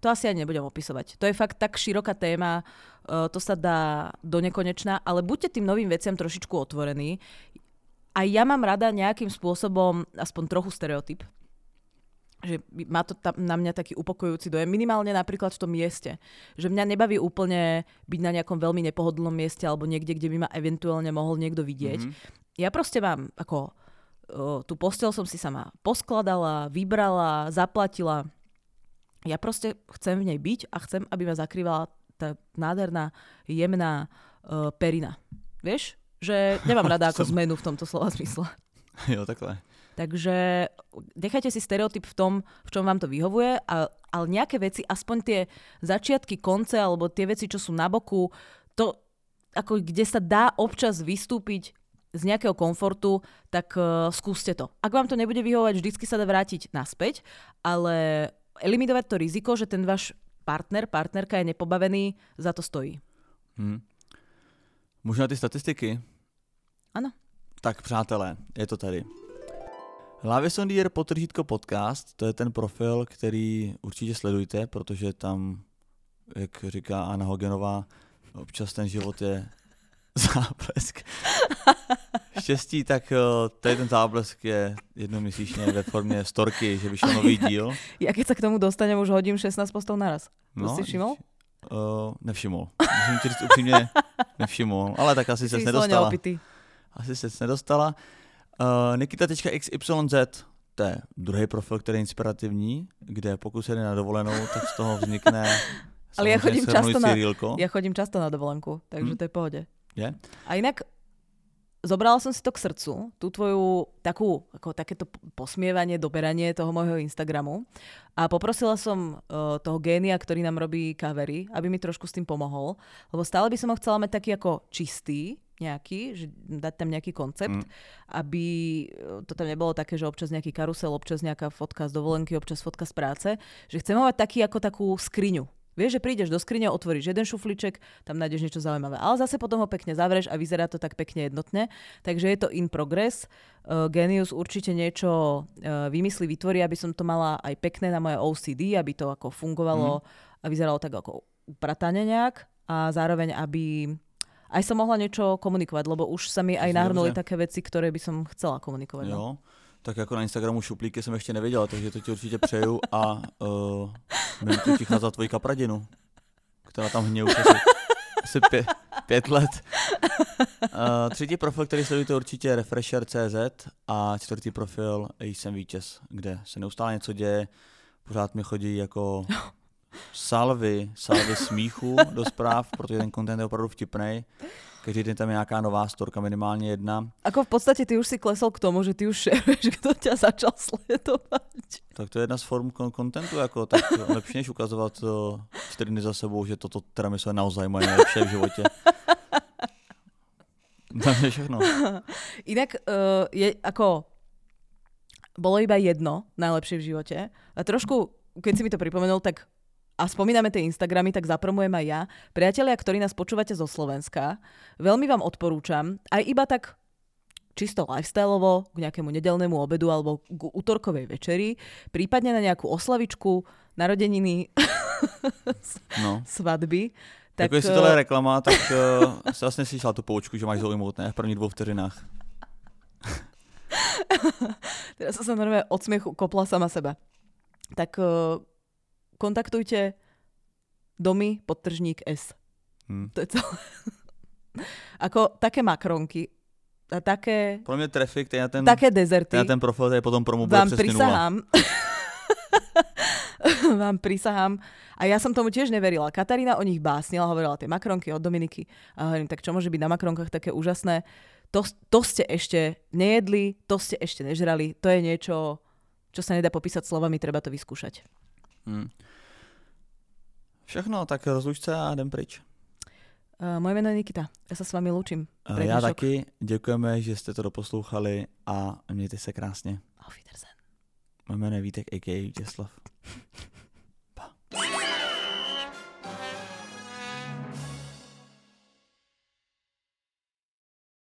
to asi ani nebudem opisovať. To je fakt tak široká téma, to sa dá do nekonečna, ale buďte tým novým veciam trošičku otvorení. Aj ja mám rada nejakým spôsobom aspoň trochu stereotyp. Že má to tam na mňa taký upokojujúci dojem. Minimálne napríklad v tom mieste. Že mňa nebaví úplne byť na nejakom veľmi nepohodlnom mieste alebo niekde, kde by ma eventuálne mohol niekto vidieť. Mhm. Mm-hmm. Ja proste mám ako o, tú postel som si sama poskladala, vybrala, zaplatila. Ja proste chcem v nej byť a chcem, aby ma zakrývala tá nádherná, jemná uh, perina. Vieš? Že nemám rada ako zmenu v tomto slova zmysle. Jo, takhle. Takže nechajte si stereotyp v tom, v čom vám to vyhovuje, a, ale nejaké veci, aspoň tie začiatky, konce, alebo tie veci, čo sú na boku, to, ako kde sa dá občas vystúpiť z nejakého komfortu, tak uh, skúste to. Ak vám to nebude vyhovovať, vždycky sa dá vrátiť naspäť, ale eliminovať to riziko, že ten váš partner, partnerka je nepobavený, za to stojí. Hm. Možná ty statistiky? Ano. Tak přátelé, je to tady. Lavisondier potržítko podcast, to je ten profil, který určitě sledujte, protože tam, jak říká Anna Hogenová, občas ten život je záblesk. Štěstí, tak eh, tady ten záblesk je jednoměsíčně ve formě storky, že vyšel nový díl. Ja keď sa k tomu dostanem, už hodím 16 postov naraz. No, si všimol? Uh, nevšiml. Musím ti říct upřímně, nevšiml. Ale tak asi Si se nedostala. opitý. Asi se nedostala. Uh, Nikita.xyz, to je druhý profil, který je inspirativní, kde pokud se jde na dovolenou, tak z toho vznikne Ale ja chodím často na- Rýlko. Ja chodím často na dovolenku, takže Hm. to je pohode. Je? A inak zobrala som si to k srdcu, tú tvoju takú, ako takéto posmievanie, doberanie toho môjho Instagramu a poprosila som uh, toho génia, ktorý nám robí kavery, aby mi trošku s tým pomohol, lebo stále by som ho chcela mať taký ako čistý, nejaký, že dať tam nejaký koncept, Mm. aby eh, to tam nebolo také, že občas nejaký karusel, občas nejaká fotka z dovolenky, občas fotka z práce, že chcem ho mať taký ako takú skriňu. Vieš, že prídeš do skrine, otvoríš jeden šufliček, tam nájdeš niečo zaujímavé. Ale zase potom ho pekne zavrieš a vyzerá to tak pekne jednotne. Takže je to in progress. Uh, Genius určite niečo uh, vymyslí, vytvorí, aby som to mala aj pekné na moje OCD, aby to ako fungovalo a vyzeralo tak ako upratane nejak a zároveň, aby aj som mohla niečo komunikovať, lebo už sa mi aj nahrnuli také veci, ktoré by som chcela komunikovať. No. Jo. Tak jako na Instagramu šuplíky jsem ještě neviděl, takže to ti určitě přeju a uh, minutu ticha za tvoji kapradinu, která tam hně už asi, asi pě, pět let. Uh, třetí profil, který sledujete určitě je Refresher.cz a čtvrtý profil jsem vítěz, kde se neustále něco děje, pořád mi chodí jako salvy, salvy smíchu do zpráv, protože ten content je opravdu vtipný. Každý den tam je nějaká nová storka, minimálně jedna. Ako v podstate ty už si klesol k tomu, že ty už šeruješ, kto ťa začal sledovať. Tak to je jedna z form kon- kontentu, jako, tak lepší než ukazovat uh, čtyři dny za sebou, že toto tiramisu je naozaj moje nejlepší v životě. To je všechno. Inak uh, je ako bolo iba jedno najlepšie v živote. A trošku, keď si mi to pripomenul, tak a spomíname tie Instagramy, tak zapromujem aj ja. Priatelia, ktorí nás počúvate zo Slovenska, veľmi vám odporúčam, aj iba tak čisto lifestyleovo, k nejakému nedelnému obedu alebo k útorkovej večeri, prípadne na nejakú oslavičku, narodeniny, No. svadby. Tak, jako jestli eh, tohle je reklama, tak uh, se vlastně slyšela tu poučku, že máš zaujmout, ne? V prvních dvou vteřinách. Teraz som sa normálne od smiechu kopla sama seba. Tak uh, kontaktujte domy podtržník S. Hm. To je celé. Ako také makronky, a také, Pro mě trafik, ten, ten, také dezerty. ten, ten profil, tady potom promo bude vám prisahám. vám prisahám. A ja som tomu tiež neverila. Katarína o nich básnila, hovorila tie makronky od Dominiky. A hovorím, tak čo môže byť na makronkách také úžasné? To, to ste ešte nejedli, to ste ešte nežrali. To je niečo, čo sa nedá popísať slovami, treba to vyskúšať. Hm. Všechno, tak rozluč se a jdem pryč. Uh, moje meno je Nikita. Ja sa s vami lúčim. Uh, Já taky, děkujeme, že jste to doposlouchali a mějte se krásně. Auf Wiedersehen. Moje jméno je Vítek, a.k.a. Vítězslav.